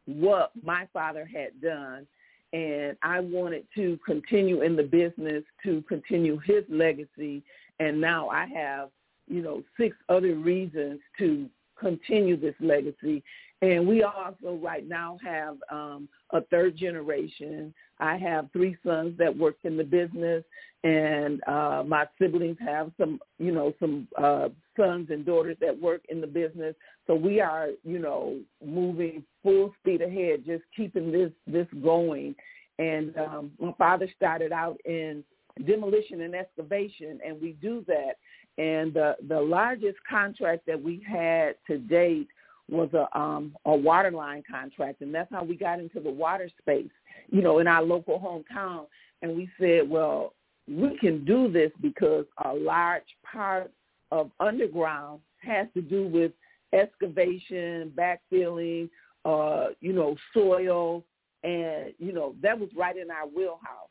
what my father had done. And I wanted to continue in the business to continue his legacy. And now I have, you know, six other reasons to continue this legacy And we also right now have um, a third generation. I have three sons that work in the business, and uh, my siblings have some, you know, some uh, sons and daughters that work in the business. So we are, you know, moving full speed ahead, just keeping this this going. And um, my father started out in demolition and excavation, and we do that. And the the largest contract that we had to date was a um a water line contract and that's how we got into the water space you know in our local hometown. And we said well we can do this because a large part of underground has to do with excavation backfilling uh you know soil and you know that was right in our wheelhouse.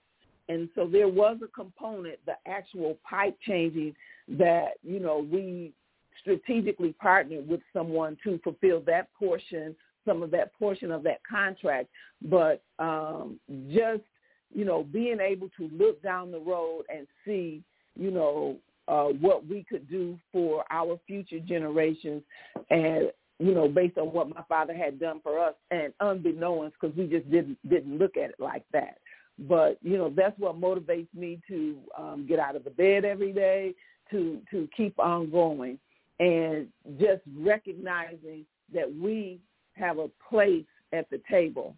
And so there was a component the actual pipe changing that you know we strategically partnered with someone to fulfill that portion, some of that portion of that contract. But um, just, you know, being able to look down the road and see, you know, uh, what we could do for our future generations and you know, based on what my father had done for us and unbeknownst because we just didn't didn't look at it like that. But, you know, that's what motivates me to um, get out of the bed every day, to to keep on going and just recognizing that we have a place at the table.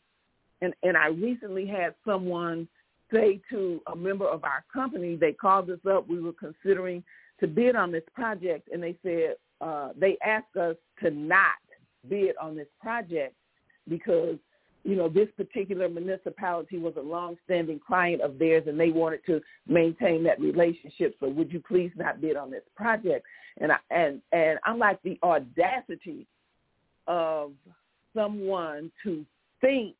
And and I recently had someone say to a member of our company, they called us up, we were considering to bid on this project and they said uh, they asked us to not bid on this project because you know, this particular municipality was a long-standing client of theirs and they wanted to maintain that relationship. So would you please not bid on this project? And I, and, and I'm like the audacity of someone to think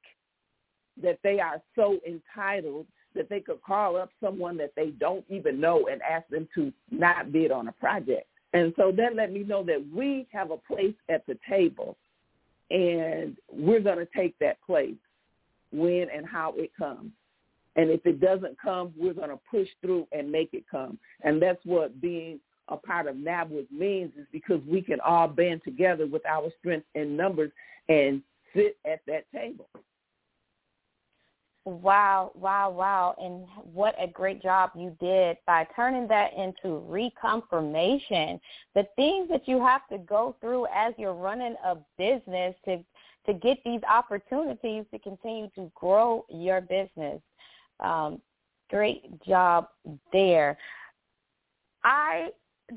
that they are so entitled that they could call up someone that they don't even know and ask them to not bid on a project. And so that let me know that we have a place at the table and we're going to take that place when and how it comes. And if it doesn't come, we're going to push through and make it come. And that's what being a part of NABWIC means is because we can all band together with our strength in numbers and sit at that table. Wow, wow, wow. And what a great job you did by turning that into reconfirmation. The things that you have to go through as you're running a business to to get these opportunities to continue to grow your business. Um, great job there. I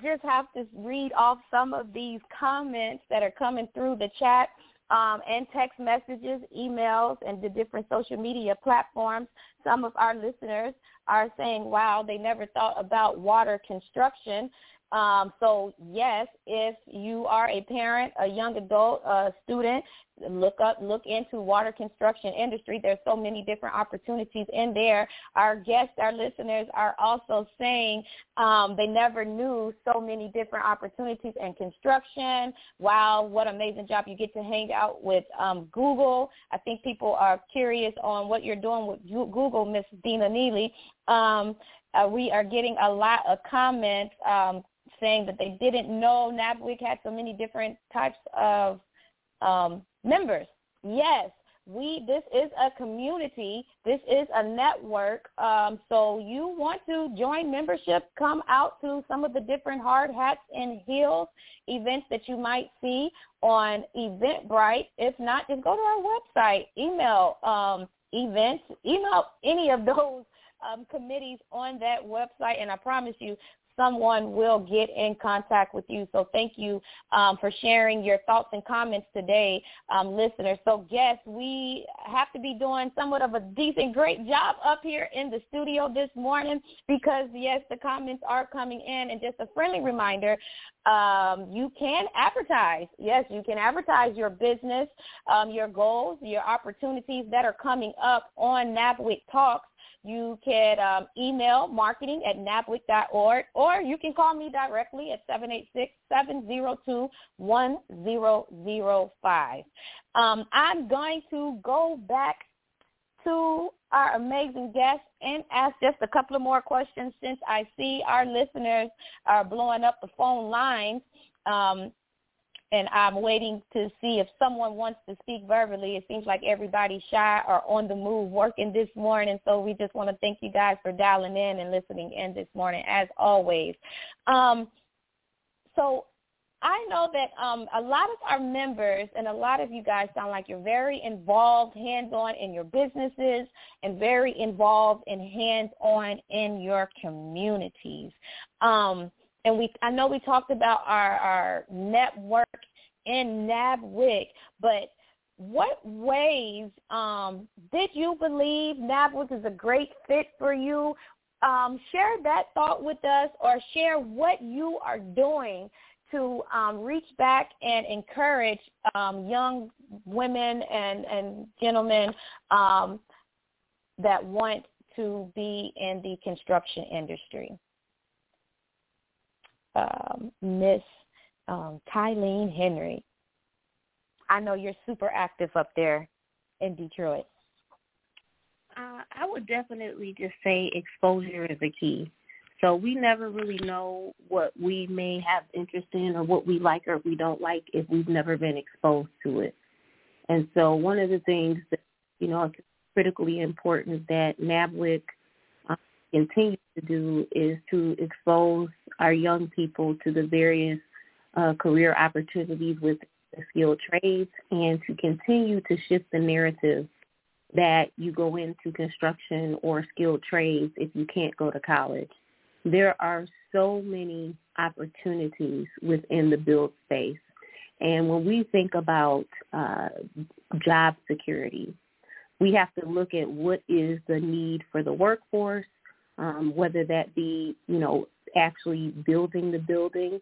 just have to read off some of these comments that are coming through the chat um, and text messages, emails, and the different social media platforms. Some of our listeners are saying, wow, they never thought about water construction. Um, so yes, if you are a parent, a young adult, a student, look up, look into water construction industry. There's so many different opportunities in there. Our guests, our listeners are also saying um, they never knew so many different opportunities in construction. Wow, what amazing job! You get to hang out with um, Google. I think people are curious on what you're doing with Google, Miss Deana Neely. Um, uh, we are getting a lot of comments um, saying that they didn't know NABWIC had so many different types of um, members. Yes, we this is a community. This is a network. Um, so you want to join membership? Come out to some of the different hard hats and heels events that you might see on Eventbrite. If not, just go to our website. Email um, events. Email any of those um, committees on that website, and I promise you, someone will get in contact with you. So thank you um, for sharing your thoughts and comments today, um, listeners. So yes, we have to be doing somewhat of a decent, great job up here in the studio this morning because yes, the comments are coming in. And just a friendly reminder, um, you can advertise. Yes, you can advertise your business, um, your goals, your opportunities that are coming up on NABWIC Talks you can um, email marketing at nabwic.org or you can call me directly at 786-702-1005. Um, I'm going to go back to our amazing guest and ask just a couple of more questions since I see our listeners are blowing up the phone lines. Um, and I'm waiting to see if someone wants to speak verbally. It seems like everybody's shy or on the move working this morning. So we just want to thank you guys for dialing in and listening in this morning, as always. Um, so I know that um, a lot of our members and a lot of you guys sound like you're very involved hands-on in your businesses and very involved and hands-on in your communities. Um, and we, I know we talked about our, our network in NABWIC, but what ways um, did you believe NABWIC is a great fit for you? Um, share that thought with us or share what you are doing to um, reach back and encourage um, young women and, and gentlemen um, that want to be in the construction industry. Um, Miss um, Henry, I know you're super active up there in Detroit. Uh, I would definitely just say exposure is a key. So we never really know what we may have interest in or what we like or we don't like if we've never been exposed to it. And so one of the things that, you know, is critically important that NABWIC continues to do is to expose our young people to the various uh, career opportunities with the skilled trades and to continue to shift the narrative that you go into construction or skilled trades if you can't go to college there are so many opportunities within the build space. And when we think about uh, job security, we have to look at what is the need for the workforce, um, whether that be, you know, actually building the building,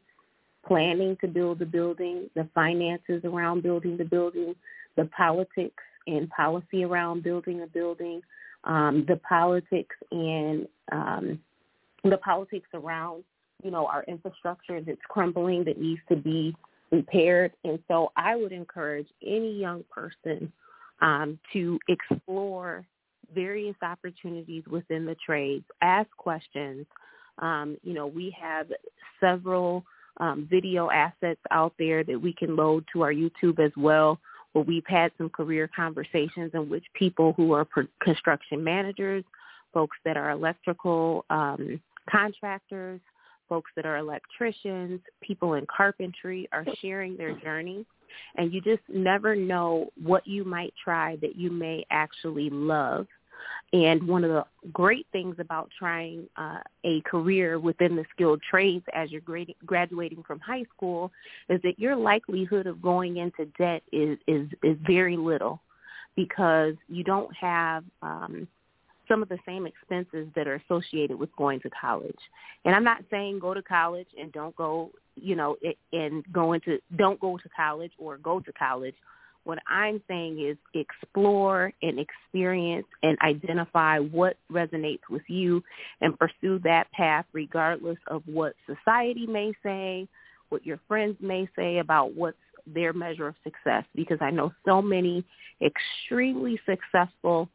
planning to build the building, the finances around building the building, the politics and policy around building a building, um, the politics and um, the politics around, you know, our infrastructure that's crumbling that needs to be repaired. And so I would encourage any young person um, to explore various opportunities within the trades, ask questions. Um, you know, we have several um, video assets out there that we can load to our YouTube as well, where we've had some career conversations in which people who are construction managers, folks that are electrical um, contractors, folks that are electricians, people in carpentry are sharing their journey. And you just never know what you might try that you may actually love. And one of the great things about trying uh, a career within the skilled trades as you're grad- graduating from high school is that your likelihood of going into debt is is, is very little because you don't have um, some of the same expenses that are associated with going to college. And I'm not saying go to college and don't go, you know, and go into don't go to college or go to college. What I'm saying is explore and experience and identify what resonates with you and pursue that path regardless of what society may say, what your friends may say about what's their measure of success because I know so many extremely successful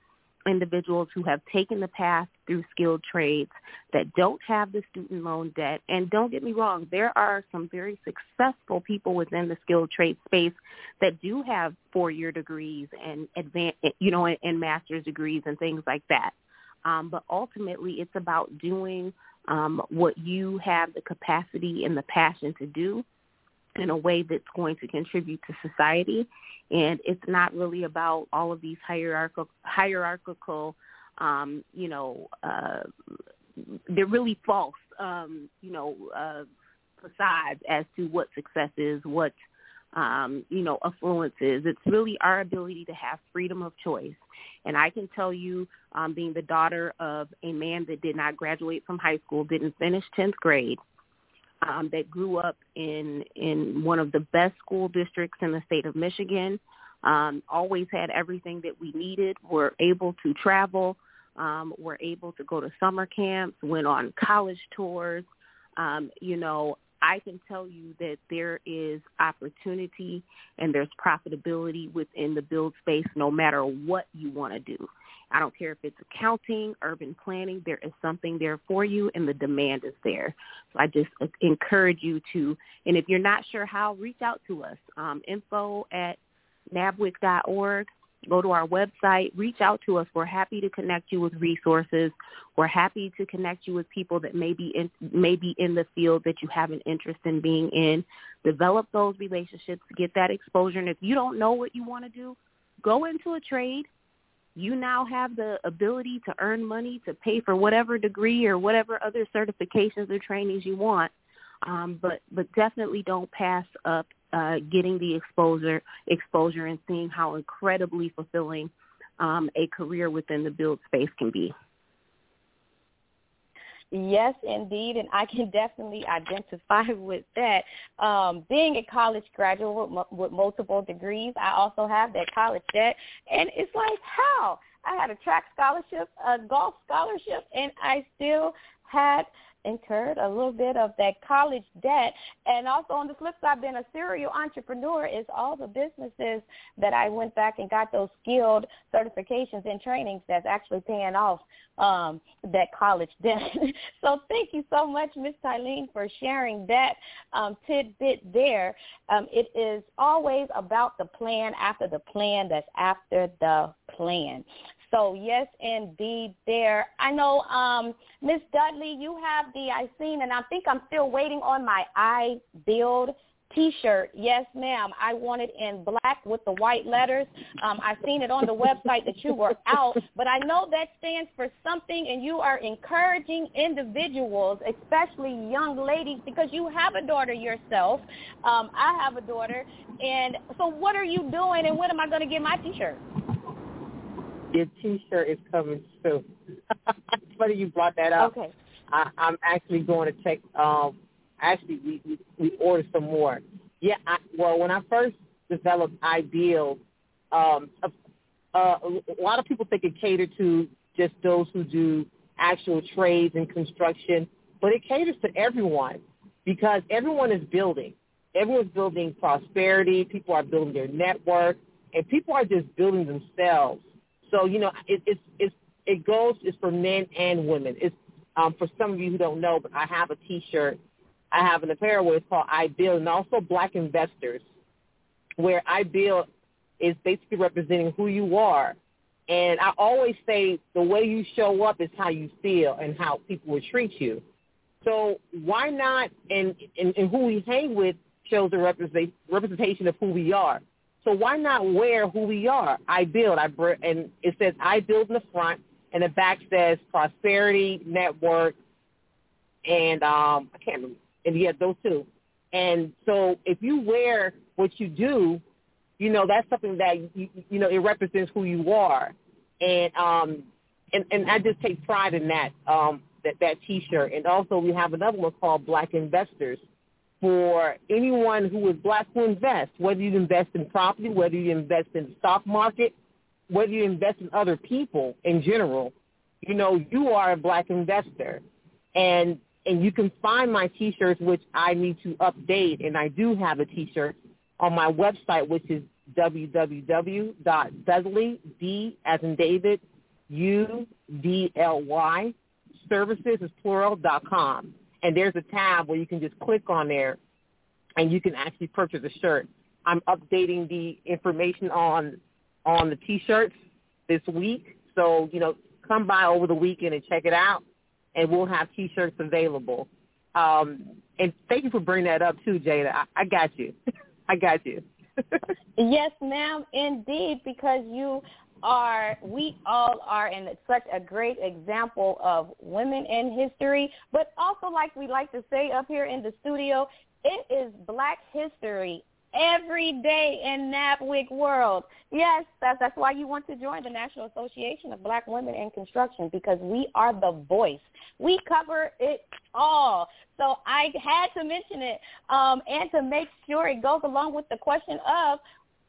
individuals who have taken the path through skilled trades that don't have the student loan debt. And don't get me wrong, there are some very successful people within the skilled trade space that do have four-year degrees and advanced, you know, and, master's degrees and things like that. Um, but ultimately, it's about doing um, what you have the capacity and the passion to do in a way that's going to contribute to society. And it's not really about all of these hierarchical hierarchical um you know uh they're really false um you know uh facades as to what success is what um you know affluence is. It's really our ability to have freedom of choice. And i can tell you um being the daughter of a man that did not graduate from high school didn't finish 10th grade um, that grew up in in one of the best school districts in the state of Michigan. Um, always had everything that we needed. Were able to travel. Um, were able to go to summer camps. Went on college tours. Um, you know, I can tell you that there is opportunity and there's profitability within the build space no matter what you want to do. I don't care if it's accounting, urban planning, there is something there for you and the demand is there. So I just encourage you to, and if you're not sure how, reach out to us. Um, info at nabwic.org go to our website, reach out to us. We're happy to connect you with resources. We're happy to connect you with people that may be in, may be in the field that you have an interest in being in. Develop those relationships, get that exposure. And if you don't know what you want to do, go into a trade. You now have the ability to earn money to pay for whatever degree or whatever other certifications or trainings you want. Um, but but definitely don't pass up uh, getting the exposure exposure and seeing how incredibly fulfilling um, a career within the build space can be. Yes, indeed, and I can definitely identify with that. Um, being a college graduate with, with multiple degrees, I also have that college debt, and it's like how I had a track scholarship, a golf scholarship, and I still had incurred a little bit of that college debt. And also on the flip side, being a serial entrepreneur is all the businesses that I went back and got those skilled certifications and trainings that's actually paying off um, that college debt. so thank you so much, Ms. Tylene, for sharing that um, tidbit there. Um, it is always about the plan after the plan that's after the plan. So yes, indeed, there. I know, um, Miss Dudley, you have the I seen, and I think I'm still waiting on my I build T-shirt. Yes, ma'am. I want it in black with the white letters. Um, I've seen it on the website that you were out, but I know that stands for something, and you are encouraging individuals, especially young ladies, because you have a daughter yourself. Um, I have a daughter, and so what are you doing, and when am I going to get my T-shirt? Your T-shirt is coming soon. it's funny you brought that up. Okay. I, I'm actually going to check. Um, actually, we, we we ordered some more. Yeah. I, well, when I first developed Ideal, um, uh, a lot of people think it catered to just those who do actual trades and construction, but it caters to everyone because everyone is building. Everyone's building prosperity. People are building their network, and people are just building themselves. So you know, it, it's it's it goes is for men and women. It's um, for some of you who don't know, but I have a T-shirt. I have an apparel where it's called I Build, and also Black Investors, where I Build is basically representing who you are. And I always say the way you show up is how you feel and how people will treat you. So why not? And and, and who we hang with shows a representation of who we are. So why not wear who we are? I build. I br- and it says I build in the front, and the back says prosperity network, and um, I can't remember. And yeah, those two. And so if you wear what you do, you know that's something that you, you know it represents who you are, and um, and and I just take pride in that um that that T-shirt. And also we have another one called Black Investors for anyone who is black to invest, whether you invest in property, whether you invest in the stock market, whether you invest in other people in general, you know, you are a black investor. And and you can find my t-shirts, which I need to update, and I do have a t-shirt on my website, which is www.dudley, D as in David, U-D-L-Y, services is plural, dot com and there's a tab where you can just click on there and you can actually purchase a shirt. I'm updating the information on on the t-shirts this week. So, you know, come by over the weekend and check it out and we'll have t-shirts available. Um, and thank you for bringing that up too, Jada. I, I got you. I got you. yes, ma'am, indeed, because you are we all are in such a great example of women in history, but also like we like to say up here in the studio, it is Black History every day in NABWIC world. Yes, that's that's why you want to join the National Association of Black Women in Construction because we are the voice. We cover it all. So I had to mention it um, and to make sure it goes along with the question of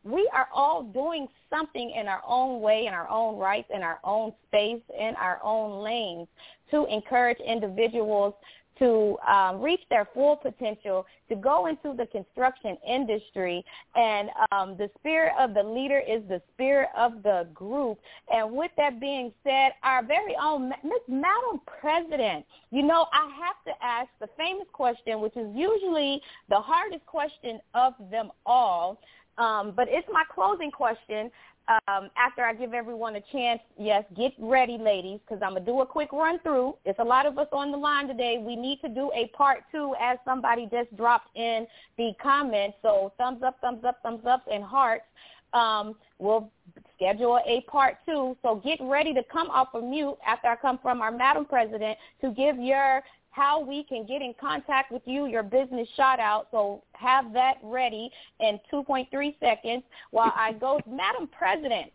we are all doing something in our own way, in our own rights, in our own space, in our own lanes to encourage individuals to um, reach their full potential, to go into the construction industry. And um, the spirit of the leader is the spirit of the group. And with that being said, our very own Miss Madam President, you know, I have to ask the famous question, which is usually the hardest question of them all. Um, but it's my closing question um, after I give everyone a chance, yes, get ready, ladies, because I'm going to do a quick run through. It's a lot of us on the line today. We need to do a part two as somebody just dropped in the comments. So thumbs up, thumbs up, thumbs up, and hearts. Um, we'll schedule a part two. So get ready to come off of mute after I come from our Madam President to give your how we can get in contact with you, your business shout out. So have that ready in 2.3 seconds while I go, Madam President,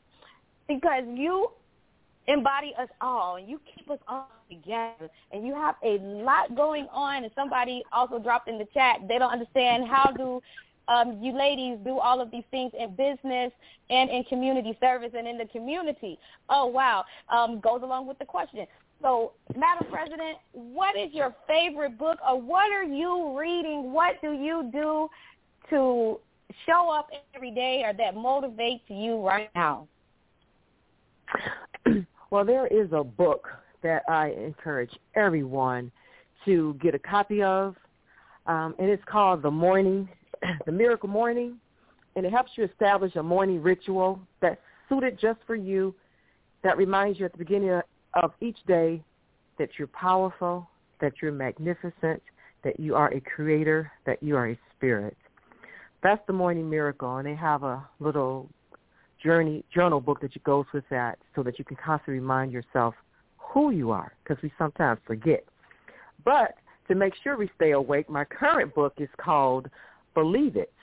because you embody us all and you keep us all together and you have a lot going on and somebody also dropped in the chat they don't understand how do um, you ladies do all of these things in business and in community service and in the community. Oh, wow. Um, goes along with the question. So, Madam President, what is your favorite book or what are you reading? What do you do to show up every day or that motivates you right now? Well, there is a book that I encourage everyone to get a copy of, um, and it's called The Morning, The Miracle Morning, and it helps you establish a morning ritual that's suited just for you, that reminds you at the beginning of each day that you're powerful, that you're magnificent, that you are a creator, that you are a spirit. That's the morning miracle, and they have a little journey journal book that you goes with that, so that you can constantly remind yourself who you are, because we sometimes forget. But to make sure we stay awake, my current book is called Believe It: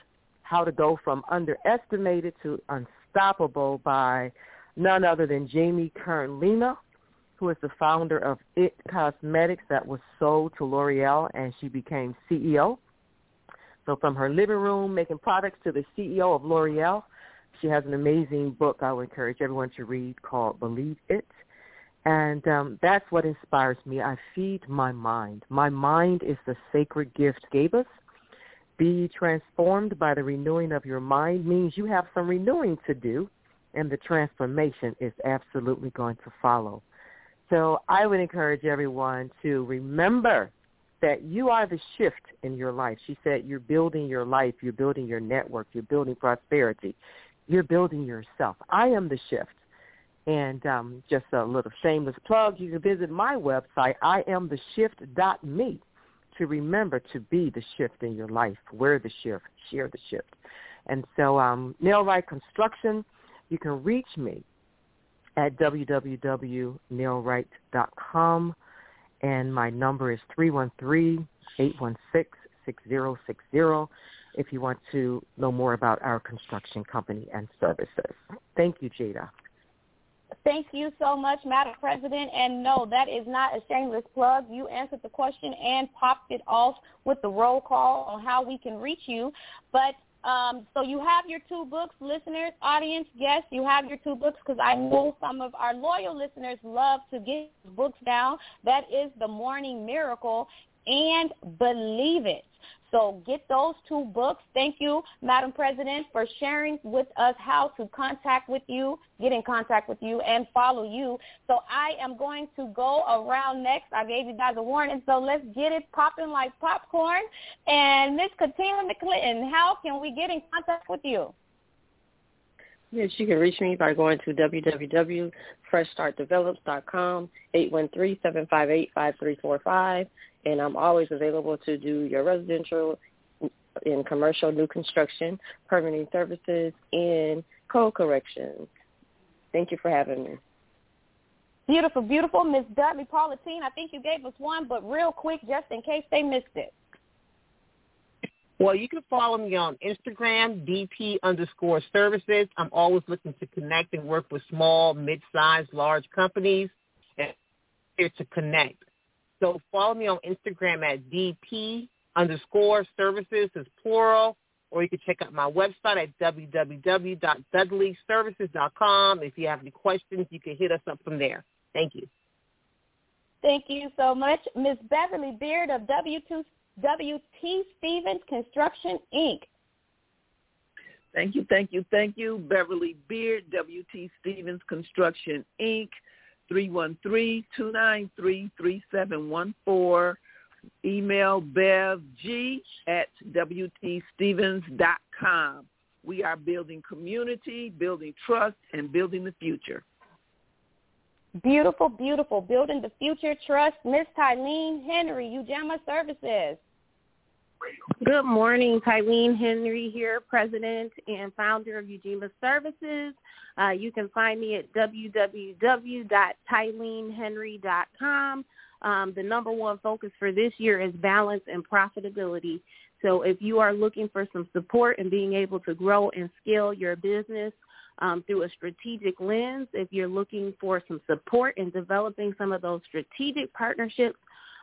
How to Go from Underestimated to Unstoppable by none other than Jamie Kern Lima is the founder of It Cosmetics that was sold to L'Oreal and she became CEO. So from her living room making products to the CEO of L'Oreal, she has an amazing book I would encourage everyone to read called Believe It. And um, that's what inspires me. I feed my mind. My mind is the sacred gift gave us. Be transformed by the renewing of your mind means you have some renewing to do, and the transformation is absolutely going to follow. So I would encourage everyone to remember that you are the shift in your life. She said you're building your life, you're building your network, you're building prosperity, you're building yourself. I am the shift. And um, just a little shameless plug, you can visit my website, iamtheshift.me, to remember to be the shift in your life. Wear the shift, share the shift. And so um, Nail Rite Construction, you can reach me at www.nailright.com, and my number is 313-816-6060 if you want to know more about our construction company and services. Thank you, Jada. Thank you so much, Madam President. And no, that is not a shameless plug. You answered the question and popped it off with the roll call on how we can reach you. But um, so you have your two books, listeners, audience, guests. You have your two books because I know some of our loyal listeners love to get books down. That is The Morning Miracle and Believe It. So get those two books. Thank you, Madam President, for sharing with us how to contact with you, get in contact with you, and follow you. So I am going to go around next. I gave you guys a warning, so let's get it popping like popcorn. And Miss Katina McClinton, how can we get in contact with you? Yes, you can reach me by going to www.freshstartdevelops.com, 813-758-5345 and I'm always available to do your residential and commercial new construction, permitting services, and code corrections. Thank you for having me. Beautiful, beautiful. Miss Dudley Paulatine, I think you gave us one, but real quick, just in case they missed it. Well, you can follow me on Instagram, DP underscore services. I'm always looking to connect and work with small, mid-sized, large companies and here to connect. So follow me on Instagram at DP underscore services is plural, or you can check out my website at www.dudleyservices.com. If you have any questions, you can hit us up from there. Thank you. Thank you so much. Miss Beverly Beard of W2, W.P. Stevens Construction, Inc. Thank you, thank you, thank you. Beverly Beard, W.P. Stevens Construction, Inc., 313-293-3714. Email bevg at wpstevens.com. We are building community, building trust, and building the future. Beautiful, beautiful. Building the future trust. Miss Tylene Henry, Ujaama Services. Good morning, Tylene Henry here, President and founder of Ujaama Services. Uh, you can find me at www.tylenehenry.com. Um, the number one focus for this year is balance and profitability. So if you are looking for some support and being able to grow and scale your business um, through a strategic lens, if you're looking for some support in developing some of those strategic partnerships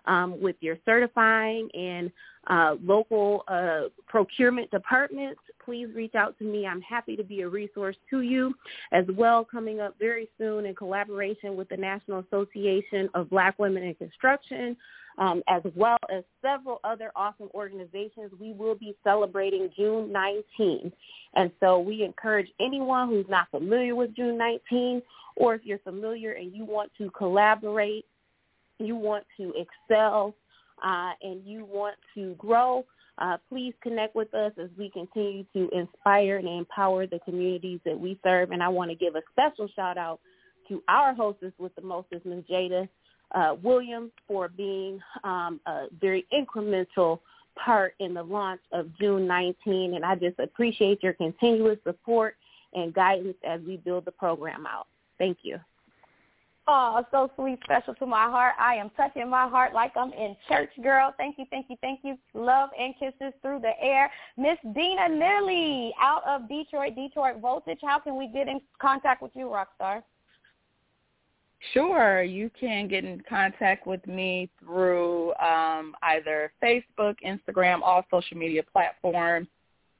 um, with your certifying and uh, local uh, procurement departments, please reach out to me. I'm happy to be a resource to you. As well, coming up very soon in collaboration with the National Association of Black Women in Construction, um, as well as several other awesome organizations, we will be celebrating June 19. And so we encourage anyone who's not familiar with June 19, or if you're familiar and you want to collaborate, you want to excel, uh, and you want to grow, uh, please connect with us as we continue to inspire and empower the communities that we serve. And I want to give a special shout out to our hostess with the mostest, Ms. Jada uh, Williams, for being um, a very incremental part in the launch of June 19. And I just appreciate your continuous support and guidance as we build the program out. Thank you. Oh, so sweet, special to my heart. I am touching my heart like I'm in church, girl. Thank you, thank you, thank you. Love and kisses through the air. Miss Deana Neely out of Detroit, Detroit Voltage. How can we get in contact with you, Rockstar? Sure. You can get in contact with me through um, either Facebook, Instagram, all social media platforms,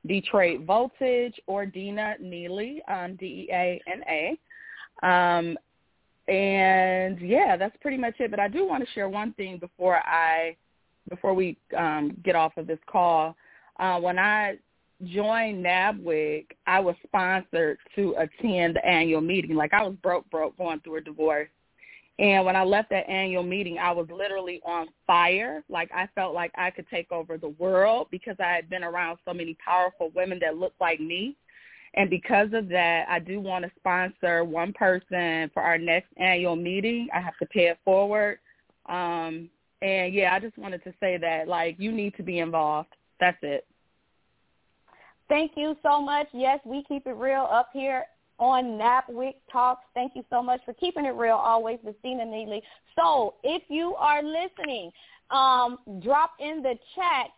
Detroit Voltage, or Deana Neely, um, D-E-A-N-A. Um, and yeah, that's pretty much it. But I do want to share one thing before I before we um, get off of this call. Uh, when I joined NABWIC, I was sponsored to attend the annual meeting. Like I was broke, broke, going through a divorce. And when I left that annual meeting, I was literally on fire. Like I felt like I could take over the world because I had been around so many powerful women that looked like me. And because of that, I do want to sponsor one person for our next annual meeting. I have to pay it forward. Um, and yeah, I just wanted to say that like you need to be involved. That's it. Thank you so much. Yes, we keep it real up here on NABWIC Talks. Thank you so much for keeping it real always, Christina Neely. So if you are listening, um, drop in the chat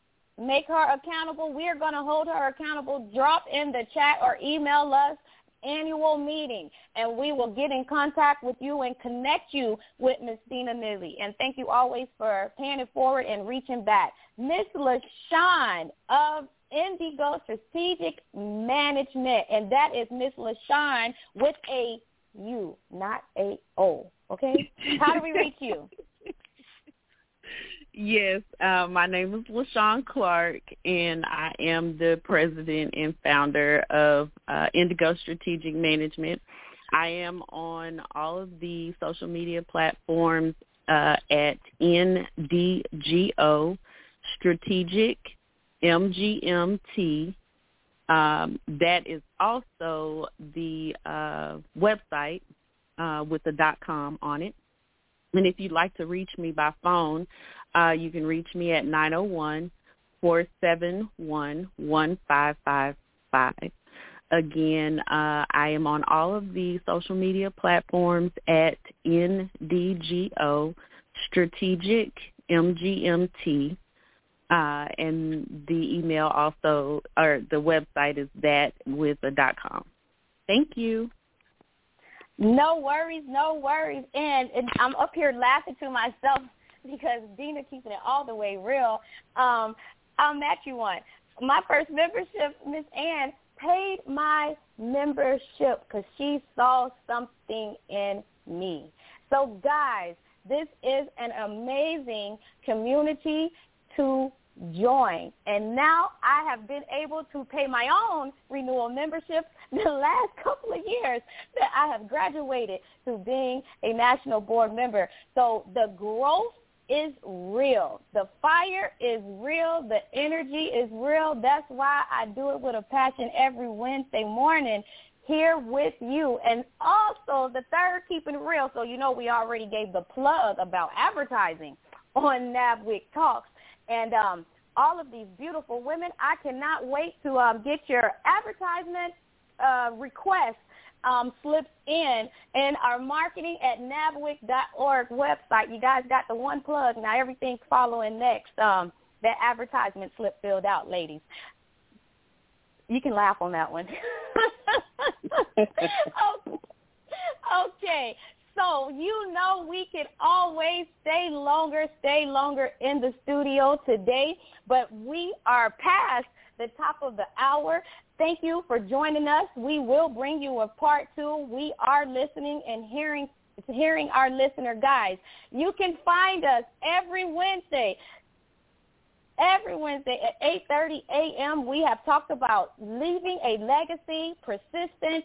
Make her accountable. We are going to hold her accountable. Drop in the chat or email us annual meeting and we will get in contact with you and connect you with Miss Deana Neely. And thank you always for paying it forward and reaching back. Miss LaShun of Ndigo Strategic Management, and that is Miss LaShun with a U, not a O. Okay? How do we reach you? Yes, uh, my name is LaShun Clark, and I am the president and founder of uh, Ndigo Strategic Management. I am on all of the social media platforms uh, at NDGO Strategic MGMT. Um, that is also the uh, website uh, with the com on it. And if you'd like to reach me by phone, uh, you can reach me at 901 471 1555. Again, uh, I am on all of the social media platforms at NDGO Strategic MGMT. Uh, and the email also, or the website is that with a dot com. Thank you. No worries, no worries. And, and I'm up here laughing to myself because Deana keeping it all the way real. Um, I'll match you one. My first membership, Miss Ann, paid my membership because she saw something in me. So guys, This is an amazing community to join. And now I have been able to pay my own renewal membership the last couple of years that I have graduated to being a national board member. So the growth is real. The fire is real. The energy is real. That's why I do it with a passion every Wednesday morning here with you. And also the third, keeping it real. So you know we already gave the plug about advertising on NABWIC Talks. And um, all of these beautiful women, I cannot wait to um, get your advertisement uh, requests um, slips in in our marketing at nabwic.org website. You guys got the one plug. Now everything's following next. Um, that advertisement slip filled out, ladies. You can laugh on that one. okay. So you know we can always stay longer, stay longer in the studio today, but we are past the top of the hour. Thank you for joining us. We will bring you a part two. We are listening and hearing hearing our listener guys. You can find us every Wednesday. Every Wednesday at 8:30 a.m. we have talked about leaving a legacy, persistence,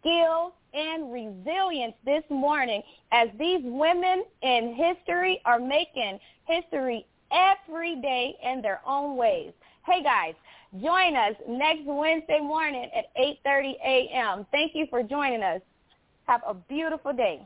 skills, and resilience this morning as these women in history are making history every day in their own ways. Hey guys, Join us next Wednesday morning at 8.30 a.m. Thank you for joining us. Have a beautiful day.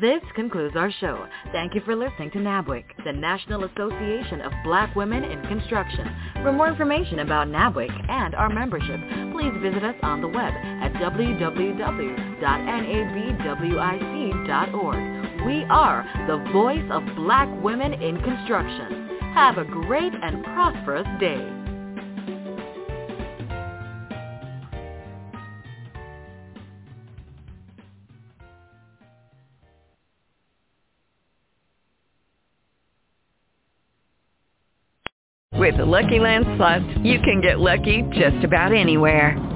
This concludes our show. Thank you for listening to NABWIC, the National Association of Black Women in Construction. For more information about NABWIC and our membership, please visit us on the web at www.nabwic.org. We are the voice of black women in construction. Have a great and prosperous day. With the Lucky Land Slots, you can get lucky just about anywhere.